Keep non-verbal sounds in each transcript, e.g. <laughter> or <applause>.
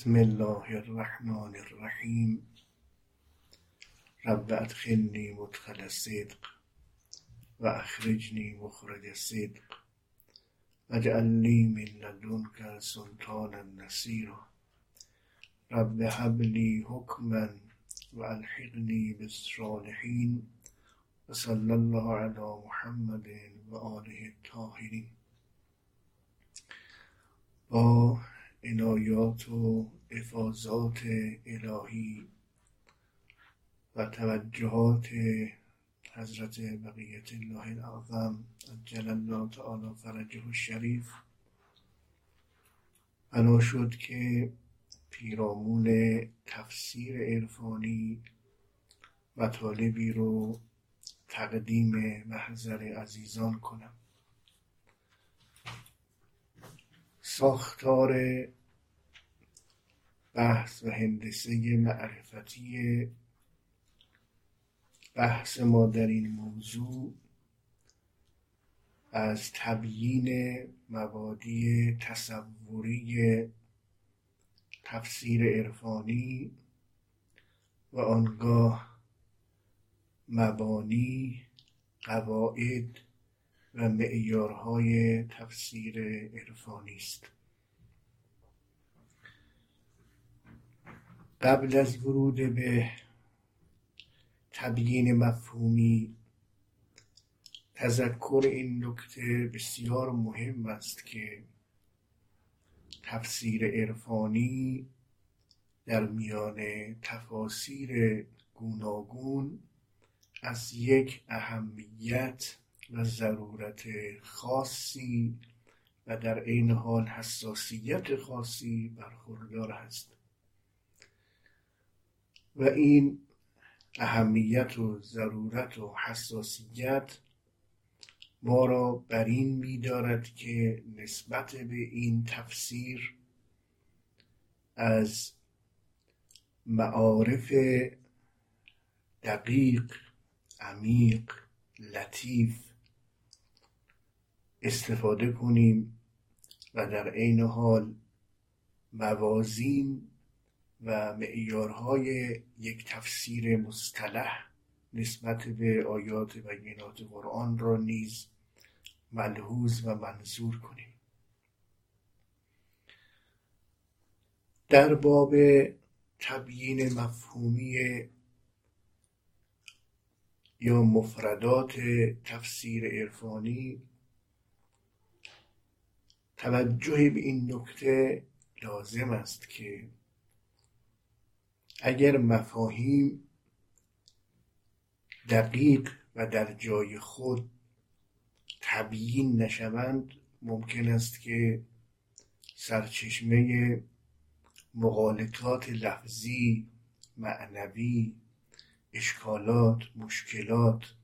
بسم الله الرحمن الرحیم. رب ادخلنی مدخل صدق و اخرجنی مخرج صدق واجعل لی من لدنک سلطانا نصیرا. رب هب لی حکما و الحقنی بالصالحین و صلی الله علی محمد و آله الطاهرین. با عنایات و افاظات الهی و توجهات حضرت بقیت الله الاعظم عجل الله تعالی فرجه الشریف. بنا شد که پیرامون تفسیر عرفانی مطالبی رو تقدیم محضر عزیزان کنم. ساختار بحث و هندسه معرفتی بحث ما در این موضوع از تبیین مبادی تصوری تفسیر عرفانی و آنگاه مبانی قواعد و معیارهای تفسیر عرفانی است. قبل از ورود به تبیین مفهومی تذکر این نکته بسیار مهم است که تفسیر عرفانی در میان تفاسیر گوناگون از یک اهمیت و ضرورت خاصی و در عین حال حساسیت خاصی برخوردار هست. و این اهمیت و ضرورت و حساسیت ما را بر این میدارد که نسبت به این تفسیر از معارف دقیق عمیق لطیف استفاده کنیم و در عین حال موازین و معیارهای یک تفسیر مصطلح نسبت به آیات و بینات قرآن را نیز ملحوظ و منظور کنیم. در باب تبیین مفهومی یا مفردات تفسیر عرفانی توجه به این نکته لازم است که اگر مفاهیم دقیق و در جای خود تبیین نشوند ممکن است که سرچشمه مغالطات لفظی معنوی اشکالات مشکلات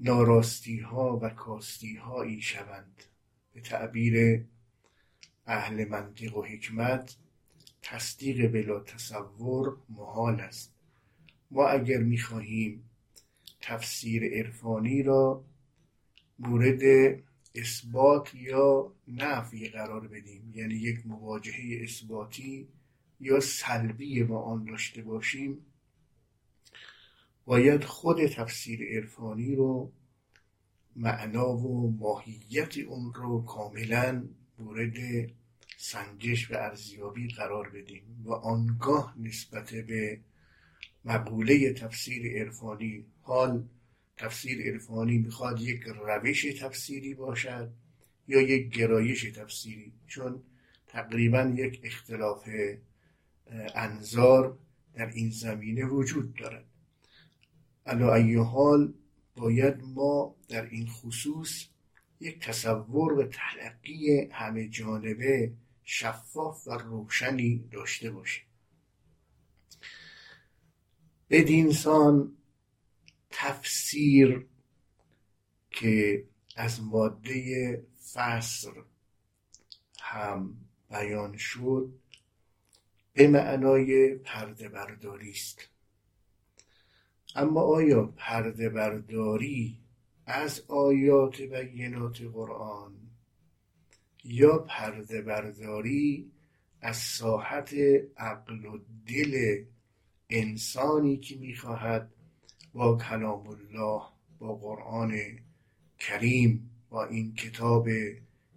ناراستی ها و کاستی هایی شوند. به تعبیر اهل منطق و حکمت تصدیق بلا تصور محال است. ما اگر می‌خواهیم تفسیر عرفانی را مورد اثبات یا نفی قرار بدیم یعنی یک مواجهه اثباتی یا سلبی با آن داشته باشیم باید خود تفسیر عرفانی رو معنا و ماهیت اون رو کاملا مورد سنجش و ارزیابی قرار بدیم و آنگاه نسبت به مقوله تفسیر عرفانی حال تفسیر عرفانی می‌خواد یک روش تفسیری باشد یا یک گرایش تفسیری چون تقریبا یک اختلاف انظار در این زمینه وجود دارد. علا ای حال باید ما در این خصوص یک تصور و تلقی همه جانبه شفاف و روشنی داشته باشیم بدینسان تفسیر که از ماده فصر هم بیان شد به معنای پرده برداری است. اما آیا پرده برداری از آیات بینات قرآن یا پرده برداری از ساحت عقل و دل انسانی که می‌خواهد با کلام الله با قرآن کریم با این کتاب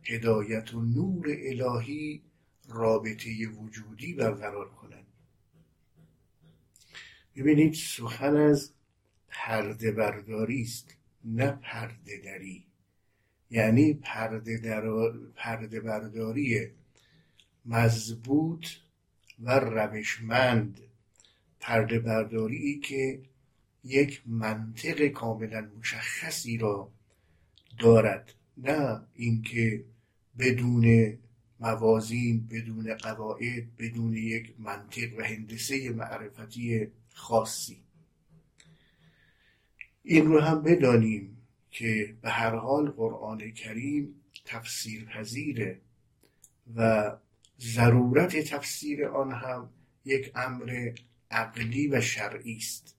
هدایت و نور الهی رابطه وجودی برقرار کنند ببینید سخن از پرده برداری است نه پرده دری یعنی پرده, در... پرده برداری مضبوط و روشمند. پرده برداری که یک منطق کاملا مشخصی را دارد. نه اینکه بدون موازین بدون قواعد بدون یک منطق و هندسه معرفتی خاصی. این رو هم بدانیم که به هر حال قرآن کریم تفسیر پذیره و ضرورت تفسیر آن هم یک امر عقلی و شرعی است.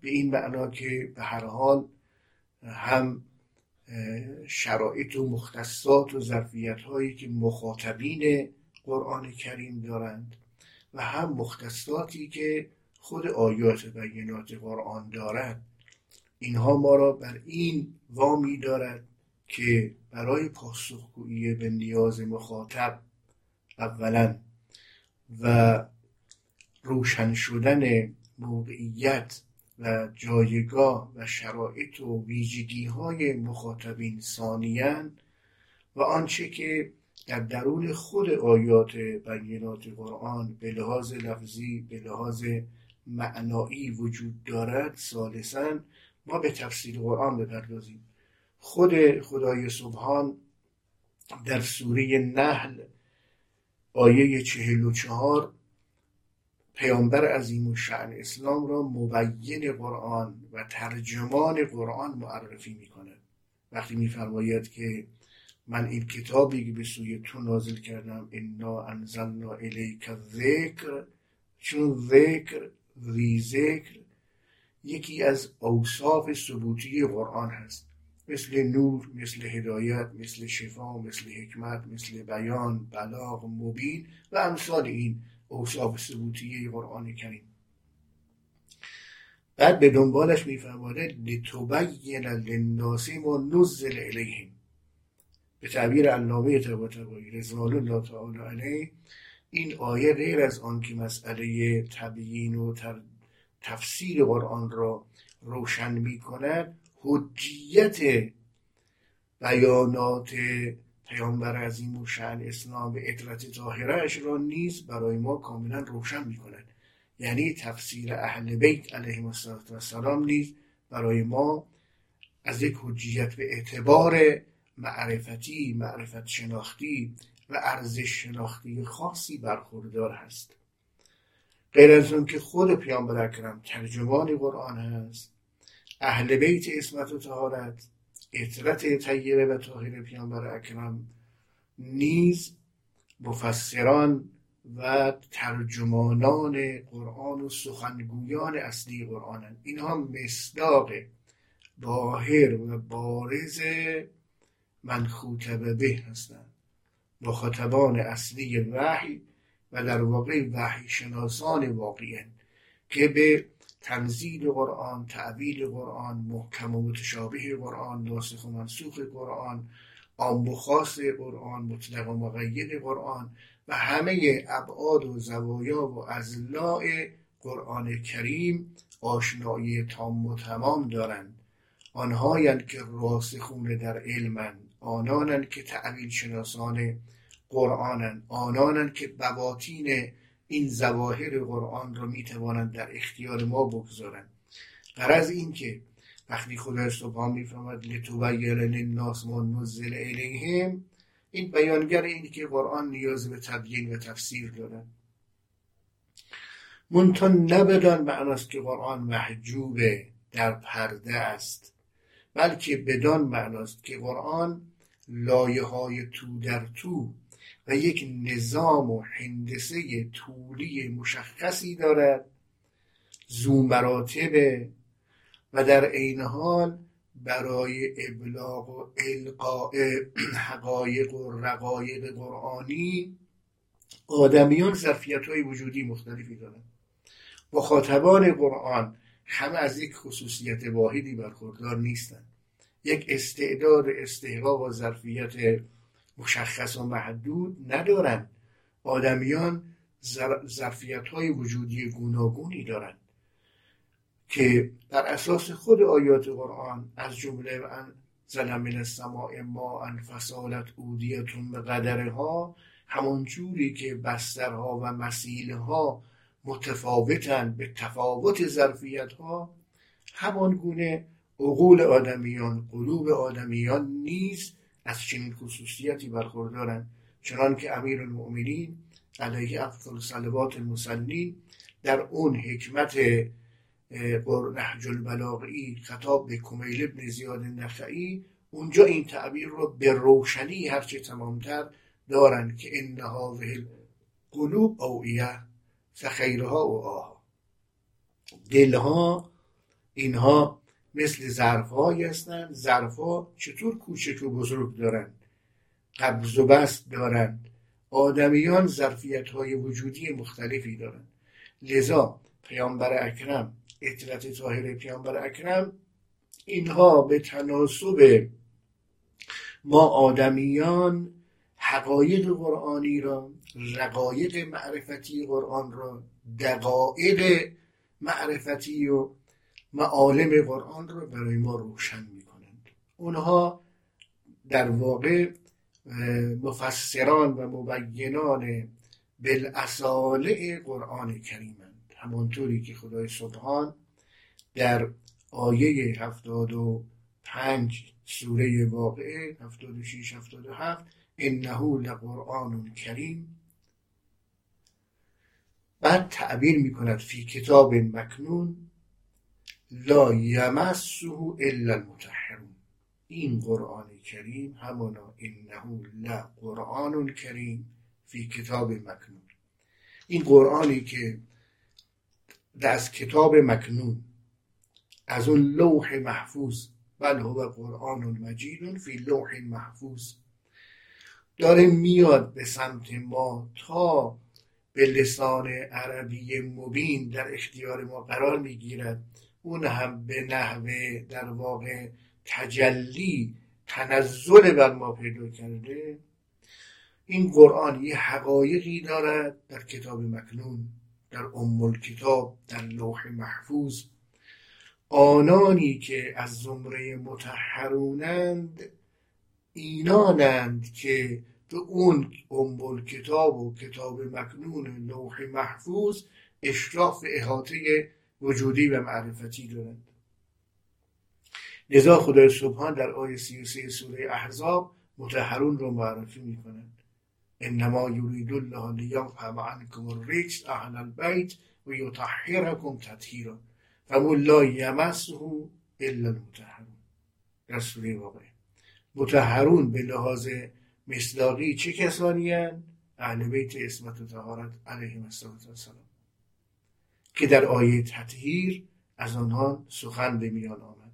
به این معنا که به هر حال هم شرایط و مختصات و ظرفیت هایی که مخاطبین قرآن کریم دارند و هم مختصاتی که خود آیات بینات قرآن دارد اینها ما را بر این وامی دارد که برای پاسخگویی به نیاز مخاطب اولا و روشن شدن موقعیت و جایگاه و شرایط و ویژگی های مخاطبین ثانیا و آنچه که در درون خود آیات بینات قرآن به لحاظ لفظی به لحاظ معنایی وجود دارد ثالثا ما به تفسیر قرآن بپردازیم. خود خدای سبحان در سوره نحل آیه چهل و چهار پیامبر عظیم و شعن اسلام را مبین قرآن و ترجمان قرآن معرفی می‌کنه. وقتی میفرماید که من این کتابی که به سوی تو نازل کردم انا انزلنا الیک ذکر چون ذکر ذی ذکر یکی از اوصاف ثبوتی قرآن هست. مثل نور مثل هدایت مثل شفا مثل حکمت مثل بیان بلاغ مبین و امثال این اوصاف ثبوتی قرآن کریم. بعد به دنبالش میفرماده لتبین للناس ما نزل الیهم. به تعبیر علامه طباطبایی رضوان الله تعالی علیه این آیه غیر از آن که مسئله تبیین و تفسیر قرآن را روشن می کند حجیت بیانات پیامبر عظیم و شعن اسلام و ادرت طاهرهش را نیز برای ما کاملا روشن می کند یعنی تفسیر اهل بیت علیهم السلام نیز برای ما از یک حجیت به اعتبار معرفتی معرفت شناختی و ارزش شناختی خاصی برخوردار هست. غیر از اون که خود پیامبر اکرم ترجمان قرآن هست اهل بیت اسمت و طهارت اطرت طیبه و طاهر پیامبر اکرم نیز مفسران و ترجمانان قرآن و سخنگویان اصلی قرآن اینها مصداق باهر و بارز من خوتبه به هستند. مخاطبان اصلی وحی و در واقع وحی شناسان واقعی که به تنزیل قرآن تعویل قرآن محکم و متشابه قرآن ناسخ و منسوخ قرآن عام و خاص قرآن مطلق و مقید قرآن و همه ابعاد و زوایا و ازلاع قرآن کریم آشنایی تام و تمام دارند. آنهایند که راسخون در علمند آنانند که تعویل شناسان قرآنند آنانند که بواتین این زواهر قرآن را می توانند در اختیار ما بگذارند غرض این که وقتی خدا سبحان میفرماد لتبین للناس ما نزل الیهم. این بیانگر اینه که قرآن نیاز به تبیین و تفسیر دارد. منتها نبدان معناست که قرآن محجوب در پرده است. بلکه بدان معناست که قرآن لایه های تو در تو و یک نظام و هندسه طولی مشخصی دارد زو مراتب و در عین حال برای ابلاغ و القاء حقایق و رقایق قرآنی آدمیان ظرفیت های وجودی مختلفی دارند. مخاطبان قرآن همه از یک خصوصیت واحدی برخوردار نیستند. یک استعداد استحقاق و ظرفیت مشخص و محدود ندارند. آدمیان ظرفیت های وجودی گوناگونی دارند که بر اساس خود آیات قرآن از جمله زن من السماء ما فسالت اودیتون به قدرها همون جوری که بسترها و مسیلها متفاوتند به تفاوت ظرفیت ها همان گونه عقول آدمیان قلوب آدمیان نیز از چنین خصوصیتی برخوردارند چنان که امیر المؤمنین علیه افضل صلوات المسلین در اون حکمت نهج البلاغی خطاب به کمیل ابن زیاد نخعی اونجا این تعبیر رو به روشنی هرچه تمامتر دارند که ان هذه قلوب اوعیه فخیرها و آها. دلها اینها مثل ظرفهایی هستند ظرفها چطور کوچک و بزرگ دارند قبض و بست دارند آدمیان ظرفیت های وجودی مختلفی دارند لذا پیامبر اکرم اطلت طاهر پیامبر اکرم اینها به تناسب ما آدمیان حقایق قرآنی را رقایق معرفتی قرآن را دقایق معرفتی و معالم قرآن را برای ما روشن می کنند اونها در واقع مفسران و مبینان بالاصاله قرآن کریمند. همانطوری که خدای سبحان در آیه هفتاد و پنج سوره واقعه هفتاد و شیش هفتاد و هفت انه لقرآن کریم. بعد تعبیر می کند فی کتاب مکنون لا یمسه الا المتحرون. این قرآن کریم همانا انه لقرآن کریم فی کتاب مکنون. این قرآنی که از کتاب مکنون از اون لوح محفوظ بل هو قرآن مجید فی لوح محفوظ داره میاد به سمت ما تا به لسان عربی مبین در اختیار ما قرار می‌گیرد. اون هم به نحوه در واقع تجلی تنزل بر ما پیدا کرده. این قرآن یه حقایقی دارد در کتاب مکنون در ام کتاب در لوح محفوظ. آنانی که از زمره متحرونند اینانند که به اون ام کتاب و کتاب مکنون لوح محفوظ اشراف احاطه وجودی و معرفتی دارند. لذا خدای سبحان در آیه 33 سوره احزاب متحرون رو معرفی می کنند انما یرید الله لیفهم عنکم الرجس اهل البیت و یطهرکم تطهیرا فمون لا یمسه الا المتحرون در سوره واقعه. متحرون به لحاظ مصداقی چه کسانی اهل بیت اسمت و تهارت علیهم السلام که در آیه تطهیر از آنها سخن به میان آمد.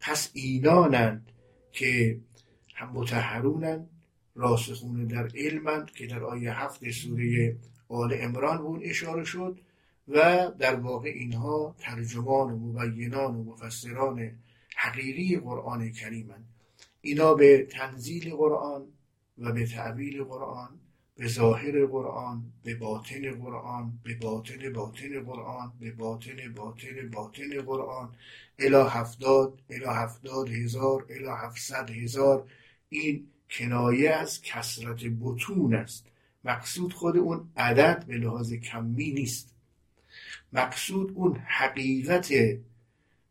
پس اینانند که هم متحرونند راسخون در علمند که در آیه هفت سوره آل امران بود اشاره شد و در واقع اینها ترجمان و مبینان و مفسران حقیقی قرآن کریمند. اینا به تنزیل قرآن و به تعبیل قرآن به ظاهر قرآن به باطن قرآن به باطن باطن قرآن به باطن باطن باطن قرآن. الا هفتاد الا هفتاد هزار الا هفتصد هزار. این کنایه از کسرت بتون است. مقصود خود اون عدد به لحاظ کمی نیست. مقصود اون حقیقت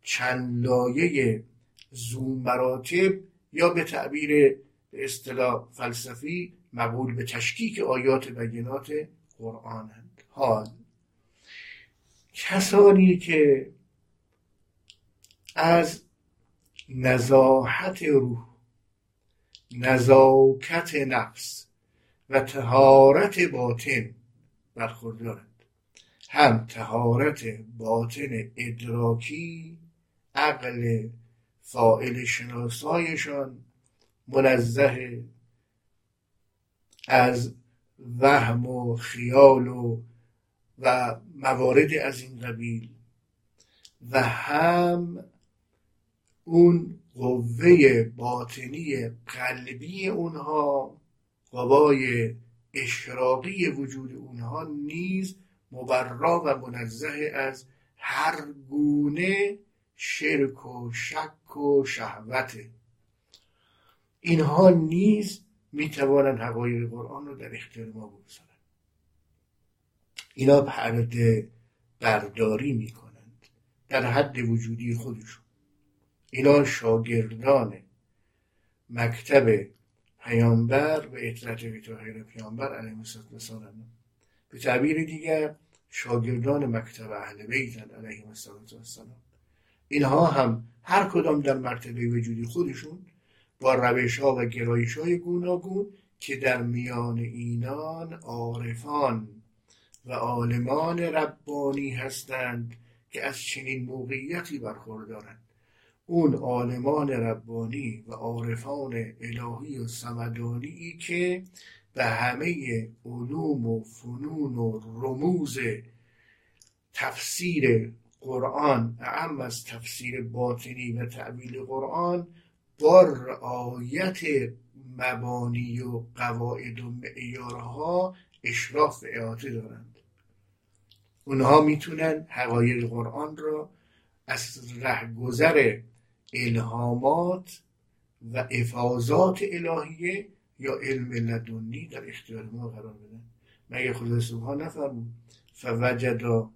چند لایه زوم مراتب یا به تعبیر اصطلاح فلسفی مقبول به تشکیک آیات بینات قرآنند. حال. کسانی که از نزاحت روح نزاکت نفس و تهارت باطن برخوردارند. هم تهارت باطن ادراکی عقل فائل شناسایشان منزه از وهم و خیال و و موارد از این قبیل. و هم اون قوه باطنی قلبی اونها قوای اشراقی وجود اونها نیز مبرا و منزه از هر گونه شرک و شک و شهوته. اینها نیز می‌توانند حقایق قرآن رو در اختیار ما بگذارند. اینا پرده برداری می‌کنند در حد وجودی خودشون. اینا شاگردان مکتب پیامبر و اطلت غیر پیامبر علیه السلام به تعبیر دیگر شاگردان مکتب اهل بیت علیه السلام اینها هم هر کدام در مرتبه وجودی خودشون با روش ها و گرایش های گوناگون که در میان اینان عارفان و عالمان ربانی هستند که از چنین موقعیتی برخوردارند. اون عالمان ربانی و عارفان الهی و سمدانی که به همه علوم و فنون و رموز تفسیر قرآن اعم از تفسیر باطنی و تعبیل قرآن با رعایت مبانی و قواعد و معیارها اشراف اعاطه دارند. اونها می‌تونن حقایق قرآن را از رهگذر الهامات و افاظات الهیه یا علم لدنی در اختیار ما قرار بدن. مگه خدا سبحان نفرمود؟ فوجد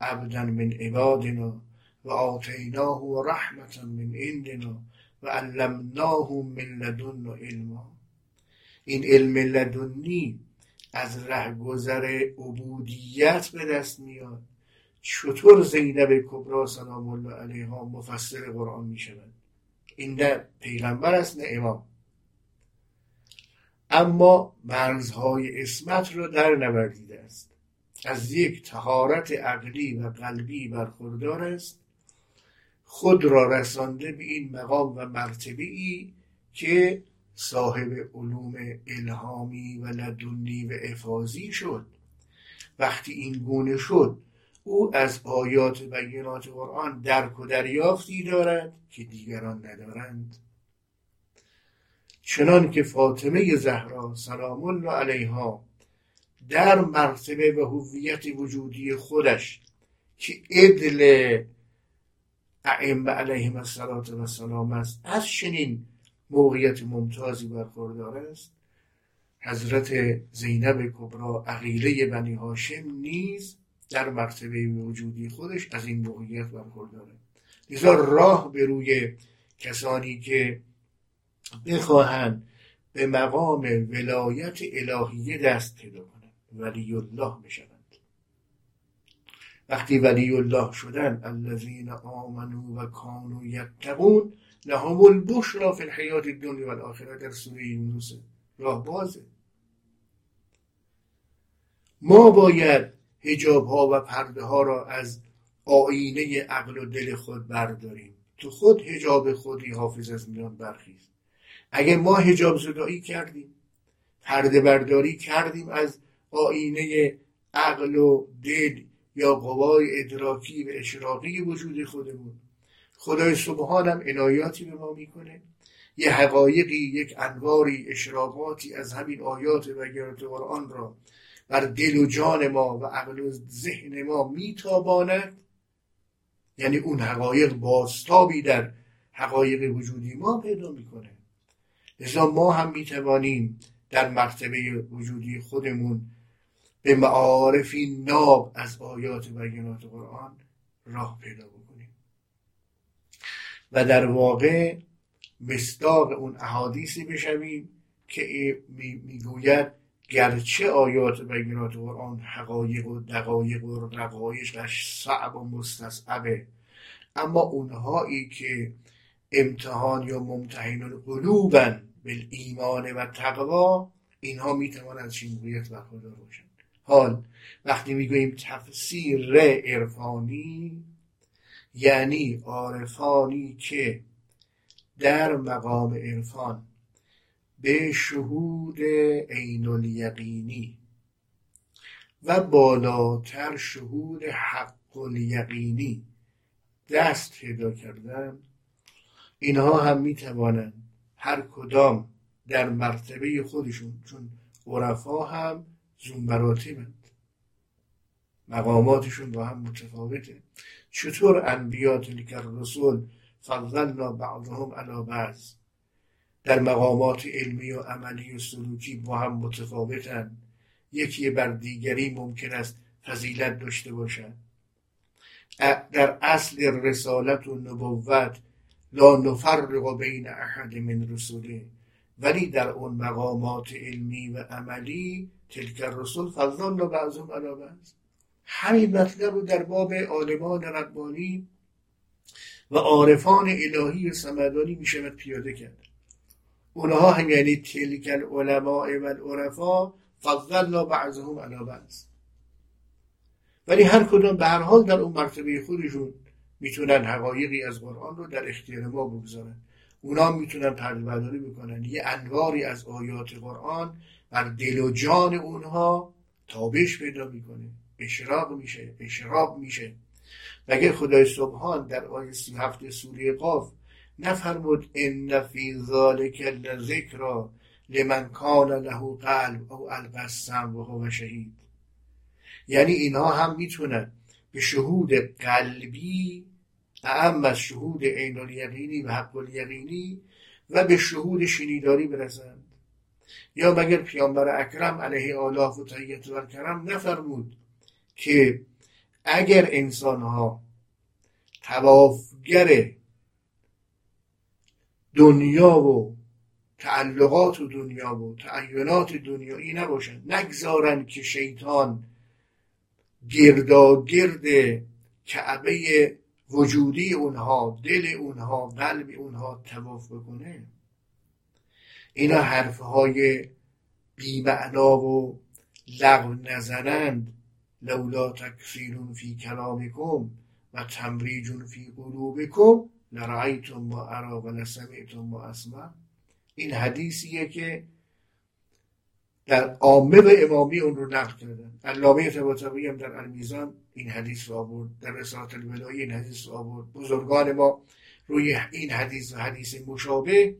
عبدا من عبادنا و آتیناه رحمتا من عندنا. و علمناه من لدن علما۔ این علم لدنی از رهگذر عبودیت به دست میاد. چطور زینب کبرا سلام الله علیها مفسر قرآن می شود این نه پیغمبر است نه امام. اما مرزهای اسمت را در نوردیده است. از یک تهارت عقلی و قلبی برخوردار است خود را رسانده به این مقام و مرتبه ای که صاحب علوم الهامی و لدنی و افاظی شد. وقتی این گونه شد او از آیات بینات قرآن درک و دریافتی دارد که دیگران ندارند. چنان که فاطمه زهرا سلام الله علیها در مرتبه و هویت وجودی خودش که عدل ائمه علیهم السلام است. از چنین موقعیت ممتازی برخوردار است. حضرت زینب کبرا عقیله بنی هاشم نیز در مرتبه وجودی خودش از این موقعیت برخورداره لذا راه به روی کسانی که بخواهند به مقام ولایت الهیه دست پیدا کنند. ولی الله بشوند وقتی ولی الله شدن الذین آمنو و کانو یتقون لهم البشرا فی الحیات الدنیا والآخره در سوره یونس راه بازه. ما باید هجاب ها و پرده ها را از آینه عقل و دل خود برداریم. تو خود هجاب خودی حافظ از میان برخیز. اگر ما هجاب زدایی کردیم پرده برداری کردیم از آینه عقل و دل یا قوای ادراکی و اشراقی وجود خودمون. خدای سبحانم عنایاتی به ما می‌کنه. یه حقایقی یک انواری اشراقاتی از همین آیات و قرآن را بر دل و جان ما و عقل و ذهن ما میتاباند. یعنی اون حقایق باستابی در حقایق وجودی ما پیدا می‌کنه. لذا ما هم می‌توانیم در مرتبه وجودی خودمون به معارفی ناب از آیات و بینات قرآن راه پیدا بکنیم. و در واقع مصداق اون احادیثی بشویم که می‌گوید گرچه آیات و بینات قرآن حقایق و دقایق و رقایقش صعب و مستصعبه اما اونهایی که امتحان یا ممتحن به ایمان و تقوا اینها می‌توان از شینگویت برخوردار باشند حال. وقتی می‌گوییم تفسیر عرفانی یعنی عارفانی که در مقام عرفان به شهود عین الیقینی و بالاتر شهود حق الیقینی دست پیدا کردن اینها هم می‌توانند هر کدام در مرتبه خودشون چون عرفا هم زومبراتبند مقاماتشون با هم متفاوته. چطور انبیا تلک الرسول فضلنا بعضهم علی بعض؟ در مقامات علمی و عملی و سلوکی با هم متفاوتن. یکی بر دیگری ممکن است فضیلت داشته باشد در اصل رسالت و نبوت لا نفرق بین احد من رسوله. ولی در اون مقامات علمی و عملی تلک الرسول فضلنا بعضهم علی بعض همین مطلب رو در باب عالمان ربانی و عارفان الهی و سمدانی میشه پیاده کرد. اونها هم یعنی تلک العلماء و العرفا فضلنا بعضهم علی بعض ولی هر کدوم به هر حال در اون مرتبه خودشون می‌تونن حقایقی از قرآن رو در اختیار ما بگذارن. اونا می‌تونن پردبرداری بکنن. یه انواری از آیات قرآن بر دل و جان اونها تابش پیدا می‌کنه. اشراق میشه اشراق میشه. مگه خدای سبحان در آیه سی هفته سوره قاف نفرمود ان فی ذالک لذکرا لمن کان له قلب او القسم و هو شهید یعنی اینها هم می‌تونن به شهود قلبی اعم از شهود عین الیقینی و حق الیقینی و به شهود شنیداری برسند. یا مگر پیامبر اکرم علیه آلاف و تحییت و کرم نفرمود که اگر انسان ها توافگر دنیا و تعلقات و دنیا و تعینات دنیایی نباشن نگذارن که شیطان گرداگرد کعبه وجودی اونها دل اونها قلب اونها تواف بکنه. اینا حرفهای بیمعنا و لغو نزنند. لولا تکفیرون فی کلامکم و تمریجون فی قلوبکم لرعیتم ما ارا و لسمعتم ما اسمع. این حدیثیه که در عامه و امامی اون رو نقل کردن. علامه طباطبایی هم در المیزان این حدیث رو آورد در رسالت الولایی این حدیث رو آورد. بزرگان ما روی این حدیث و حدیث مشابه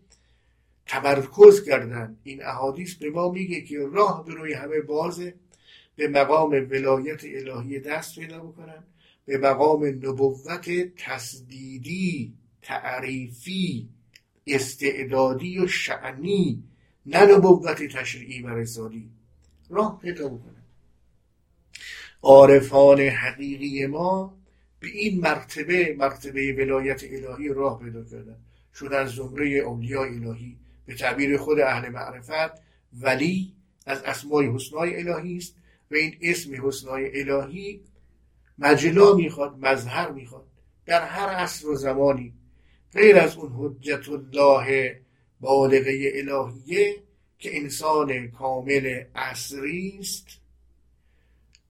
تمرکز کردن این احادیث به ما میگه که راه به روی همه بازه به مقام ولایت الهی دست پیدا بکنن به مقام نبوت تسدیدی تعریفی استعدادی و شعنی نه نبوت تشریعی و رسالی راه پیدا بکنن عارفان حقیقی ما به این مرتبه مرتبه ولایت الهی راه پیدا کردن. شدن زمره اولیاء الهی. به تعبیر خود اهل معرفت ولی از اسمای حسنای الهی است و این اسم حسنای الهی مجلا می‌خواد مظهر می‌خواد. در هر عصر و زمانی غیر از اون حجت الله بالغه الهیه که انسان کامل عصری است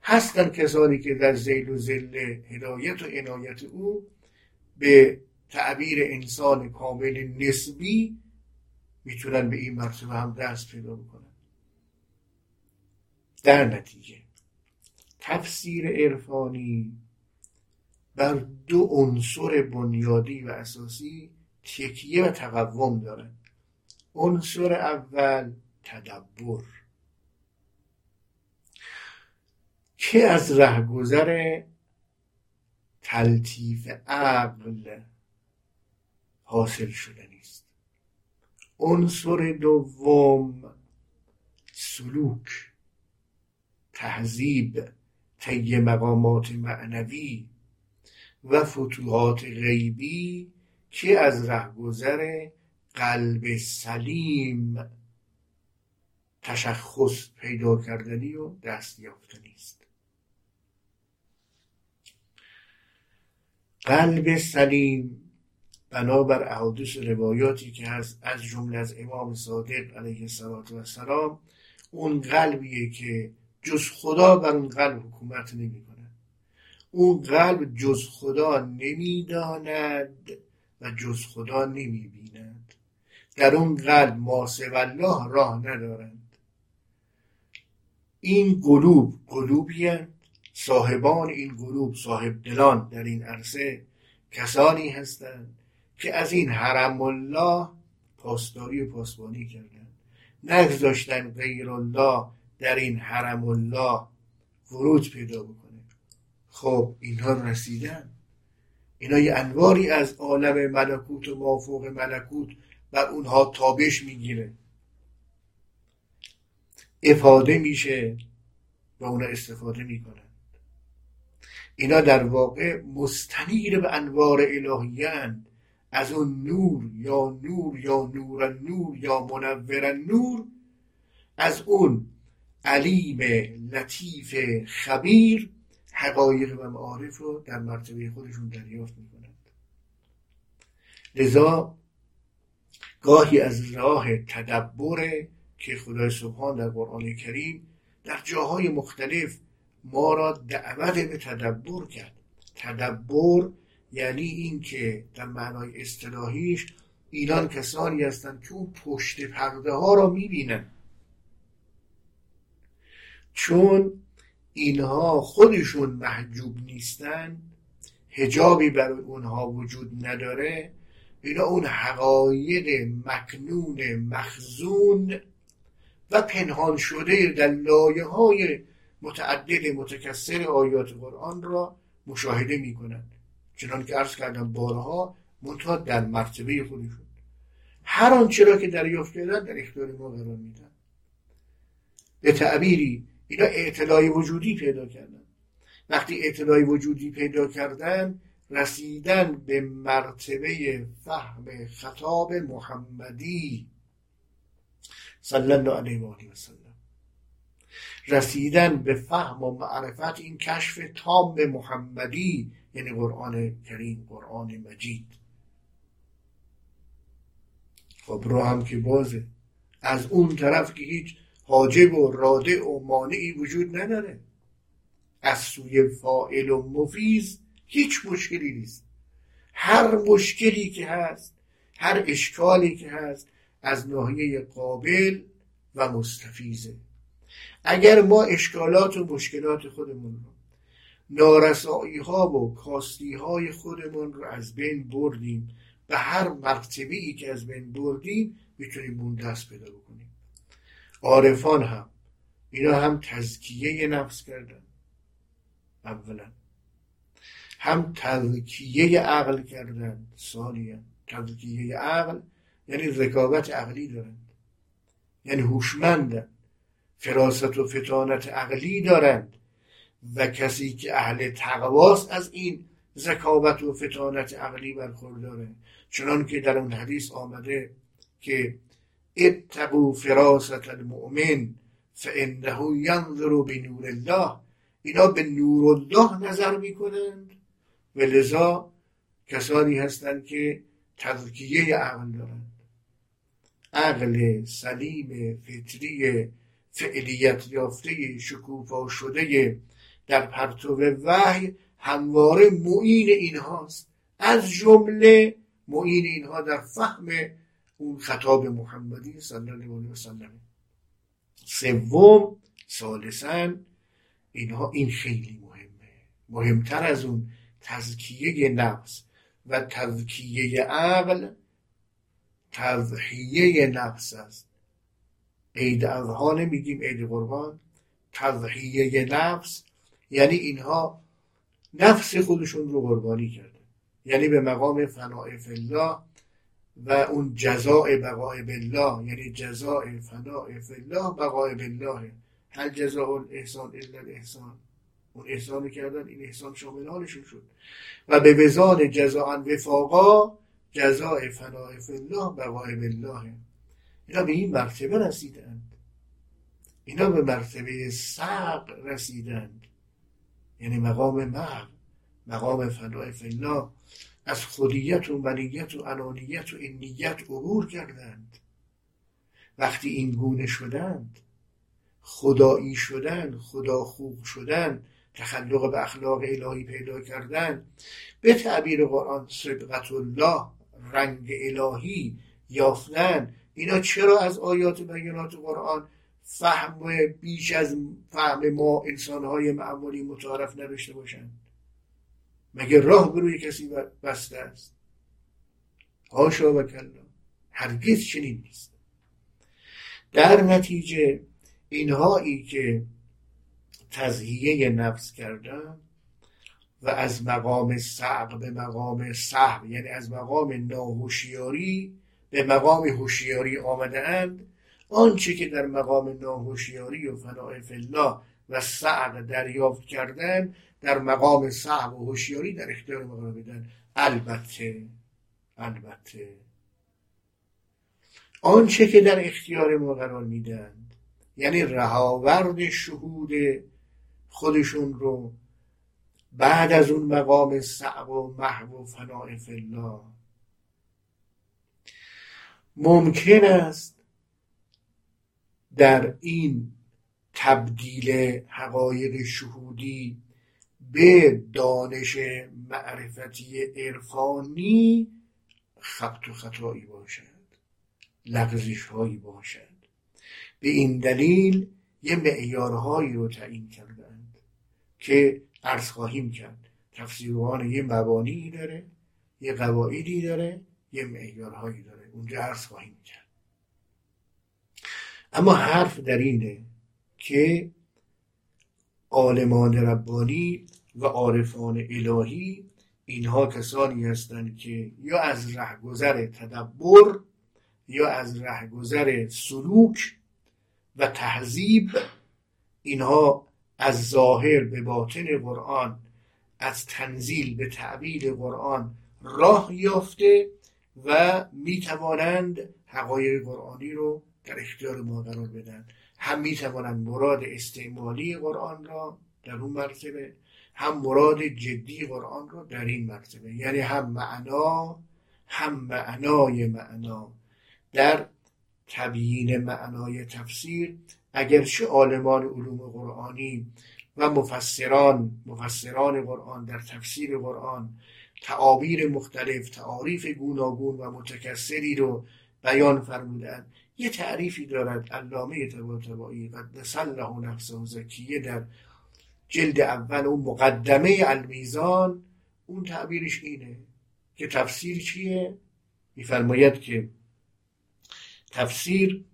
هستن کسانی که در زیل و زل هدایت و عنایت او به تعبیر انسان کامل نسبی می‌تونن به این مرتبه هم دست پیدا بکنن. در نتیجه تفسیر عرفانی بر دو عنصر بنیادی و اساسی تکیه و تقوم داره عنصر اول تدبر. که از رهگذر تلطیف عقل حاصل شده نیست. عنصر دوم سلوک تهذیب طی مقامات معنوی و فتوحات غیبی که از رهگذر قلب سلیم تشخص پیدا کردنی و دست یافتنی است قلب سلیم بنابر احادیث روایاتی که هست از جمله از امام صادق علیه السلام اون قلبیه که جز خدا بر اون قلب حکومت نمی‌کنه اون قلب جز خدا نمی‌داند و جز خدا نمی‌بیند. در اون قلب ما الله راه ندارند. این قلوب قلوبی صاحبان این قلوب صاحب دلان در این عرصه کسانی هستند که از این حرم الله پاسداری و پاسبانی کردند. نگذاشتن غیر الله در این حرم الله ورود پیدا بکنه. خب اینها رسیدن. اینا یه انواری از عالم ملکوت و مافوق ملکوت بر اونها تابش می‌گیره. افاده میشه و اونا استفاده می‌کنن. اینا در واقع مستنیر به انوار الهیان از اون نور یا نور یا نور نور یا منور نور. از اون علیم لطیف خبیر حقایق و معارف رو در مرتبه خودشون دریافت می‌کنند. لذا گاهی از راه تدبر که خدای سبحان در قرآن کریم در جاهای مختلف ما را دعوت به تدبر کرد. تدبر یعنی اینکه در معنای اصطلاحیش اینان کسانی هستند که اون پشت پرده ها را می‌بینن چون اینها خودشون محجوب نیستن هجابی برای اونها وجود نداره اینا اون حقایق مکنون مخزون و پنهان شده در لایه های متعدد متکثر آیات قرآن را مشاهده می کنند چنان که عرض کردم بارها منتها در مرتبه خودشون. هر آنچه را که دریافت کردن در اختیار ما قرار میدن. به تعبیری اینا اعتلای وجودی پیدا کردن. وقتی اعتلای وجودی پیدا کردن رسیدن به مرتبه فهم خطاب محمدی صلی الله علیه و آله و رسیدن به فهم و معرفت این کشف تام محمدی یعنی قرآن کریم قرآن مجید. خب رو هم که بازه. از اون طرف که هیچ حاجب و راده و مانعی وجود نداره. از سوی فائل و مفیز هیچ مشکلی نیست. هر مشکلی که هست هر اشکالی که هست از ناحیه قابل و مستفیزه. اگر ما اشکالات و مشکلات خودمون رو نارسایی ها و کاستی های خودمون رو از بین بردیم به هر مرتبه ای که از بین بردیم می‌تونیم اون دست پیدا بکنیم. عارفان هم اینا هم تزکیه نفس کردن. اولا. هم تزکیه عقل کردن. ثانیا تزکیه عقل یعنی ذکاوت عقلی دارند یعنی هوشمندن. فراست و فتانت عقلی دارند و کسی که اهل تقواست از این ذکاوت و فتانت عقلی برخورداره. چنان که در اون حدیث آمده که اتقوا فراست المؤمن فانه ینظر بنور الله. اینا به نور الله نظر می‌کنند و لذا کسانی هستند که تذکیه عقل دارند. عقل سلیم فطری فعلیت یافته شکوفا شده در پرتو وحی همواره معین اینهاست. از جمله معین اینها در فهم اون خطاب محمدی صلی الله علیه و سلم. سوم ثالثا اینها این خیلی مهمه. مهمتر از اون تزکیه نفس و تزکیه عقل تضحیه نفس است. عید اضحا نمیگیم عید قربان. تضحیه نفس یعنی اینها نفس خودشون رو قربانی کرده. یعنی به مقام فناع الله و اون جزاء بقای بالله. یعنی جزاء فناع الله بقای بالله. هل جزاء الاحسان الا الاحسان. اون احسان کردن این احسان شامل حالشون شد. و به وزان جزاء وفاقا جزاء فناع الله بقای بالله. اینا به این مرتبه رسیدند. اینا به مرتبه سق رسیدند. یعنی مقام محو مقام فناع الله از خودیت و منیت و انانیت و انیت عبور کردند. وقتی این گونه شدند خدایی شدن خدا خوب شدن تخلق به اخلاق الهی پیدا کردن به تعبیر قرآن صبغت الله رنگ الهی یافتن اینا چرا از آیات بیانات قرآن فهم بیش از فهم ما انسانهای معمولی متعارف نداشته باشند؟ مگه راه بروی کسی بسته است؟ هاشا و کلا. هرگز چنین نیست. در نتیجه اینهایی که تزهیه نفس کردن و از مقام صعب به مقام صحب یعنی از مقام ناهوشیاری به مقام هوشیاری آمده اند آنچه که در مقام ناهوشیاری و فناع الله و صعب دریافت کردن در مقام صعب و هوشیاری در اختیار ما بدن البته البته. آنچه که در اختیار ما قرار میدند یعنی رهاورد شهود خودشون رو بعد از اون مقام صعب و محو و فناع الله. ممکن است در این تبدیل حقایق شهودی به دانش معرفتی عرفانی خبت و خطایی باشد لغزش هایی باشد. به این دلیل یه معیارهایی رو تعیین کردند که عرض خواهیم کرد. تفسیروان یه مبانی داره یه قواعدی داره یه معیارهایی داره. اونجا عرض خواهیم کرد. اما حرف در اینه که عالمان ربانی و عارفان الهی اینها کسانی هستند که یا از رهگذر تدبر یا از رهگذر سلوک و تهذیب اینها از ظاهر به باطن قرآن از تنزیل به تعبیل قرآن راه یافته و می توانند حقایق قرآنی رو در اختیار ما قرار بدن. هم می توانند مراد استعمالی قرآن را در اون مرتبه هم مراد جدی قرآن را در این مرتبه. یعنی هم معنا هم معنای معنا. در تبیین معنای تفسیر اگرچه عالمان علوم قرآنی و مفسران مفسران قرآن در تفسیر قرآن تعابیر مختلف تعاریف گوناگون و متکسری رو بیان فرمودن یه تعریفی دارد علامه طباطبایی قدس الله نفسه زکیه در جلد اول اون مقدمه المیزان. اون تعبیرش اینه که تفسیر چیه؟ میفرماید که تفسیر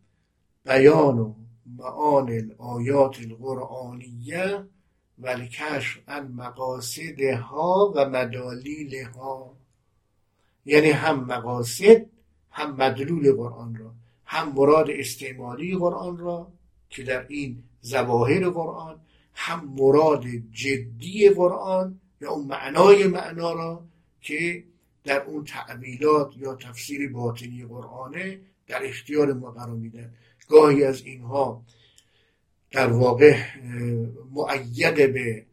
بیان و معان الآیات القرآنیه و الکشف عن مقاصدها و مدالیلها یعنی هم مقاصد هم مدلول قرآن را هم مراد استعمالی قرآن را که در این زواهر قرآن هم مراد جدی قرآن یا اون معنای معنا را که در اون تعبیلات یا تفسیر باطنی قرآنه در اختیار ما قرار میدن. گاهی از اینها در واقع معید به